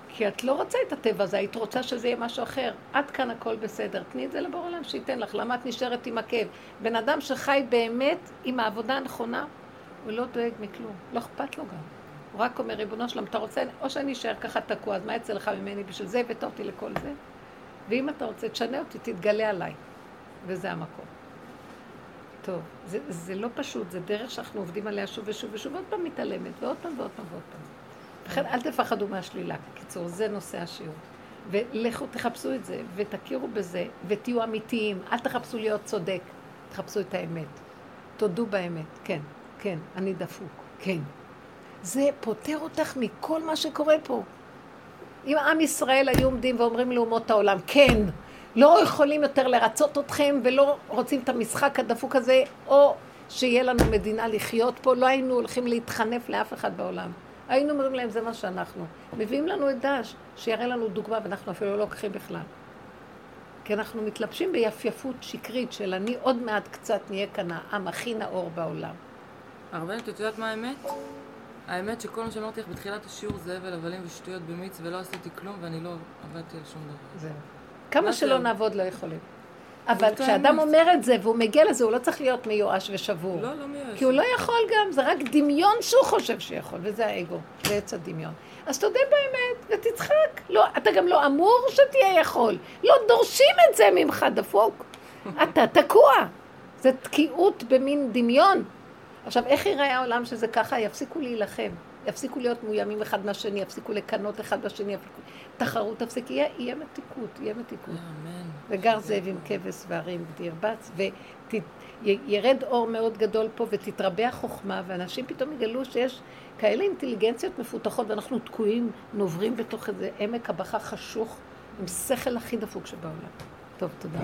כי את לא רוצה את הטבע הזה, היית רוצה שזה יהיה משהו אחר. עד כאן הכל בסדר. תני את זה לבורא עולם שייתן לך. למה את נשארת עם הכאב? בן אדם שחי באמת עם העבודה הנכונה, הוא לא דואג מכלום. לא אכפת לו גם. הוא רק אומר, ריבונו שלום, אתה רוצה, או שאני אשאר ככה תקוע, אז מה יצא לך ממני? בשביל זה הבאת אותי לכל זה? ואם אתה רוצה, תשנה אותי, תתגלה עליי. וזה המקום. טוב, זה, זה לא פשוט, זה דרך שאנחנו עובדים עליה שוב ושוב ושוב, ועוד פעם מתעלמת, ועוד פעם ועוד פעם ועוד פעם. לכן אל תפחדו מהשלילה. בקיצור, זה נושא השיעור. ולכו תחפשו את זה, ותכירו בזה, ותהיו אמיתיים. אל תחפשו להיות צודק, תחפשו את האמת. תודו באמת, כן, כן, אני דפוק, כן. זה פוטר אותך מכל מה שקורה פה. אם עם ישראל היו עומדים ואומרים לאומות העולם, כן, לא יכולים יותר לרצות אתכם ולא רוצים את המשחק הדפוק הזה, או שיהיה לנו מדינה לחיות פה, לא היינו הולכים להתחנף לאף אחד בעולם. היינו אומרים להם, זה מה שאנחנו. מביאים לנו את דאעש, שיראה לנו דוגמה, ואנחנו אפילו לא לוקחים בכלל. כי אנחנו מתלבשים ביפייפות שקרית של אני עוד מעט קצת נהיה כאן העם הכי נאור בעולם. הרבנית, את יודעת מה האמת? האמת שכל מה שאמרתי לך בתחילת השיעור זה הבל הבלים ושטויות במיץ ולא עשיתי כלום ואני לא עבדתי על שום דבר. זהו. כמה מה שלא? נעבוד לא יכולים. אבל כשאדם. אומר את זה והוא מגיע לזה, הוא לא צריך להיות מיואש ושבור. לא, לא מייאש. כי הוא לא יכול גם, זה רק דמיון שהוא חושב שיכול, וזה האגו, זה עץ הדמיון. אז תודה באמת ותצחק. לא, אתה גם לא אמור שתהיה יכול. לא דורשים את זה ממך, דפוק. אתה תקוע. זה תקיעות במין דמיון. עכשיו, איך ייראה העולם שזה ככה? יפסיקו להילחם. יפסיקו להיות מאוימים אחד מהשני, יפסיקו לקנות אחד בשני, יפסיקו... תחרות תפסיק, יהיה, יהיה מתיקות, יהיה מתיקות. אמן. וגר זאב עם כבש והרים גדי ירבץ, וירד אור מאוד גדול פה ותתרבה החוכמה, ואנשים פתאום יגלו שיש כאלה אינטליגנציות מפותחות, ואנחנו תקועים, נוברים בתוך איזה עמק הבכה חשוך, עם שכל הכי דפוק שבעולם. טוב, תודה.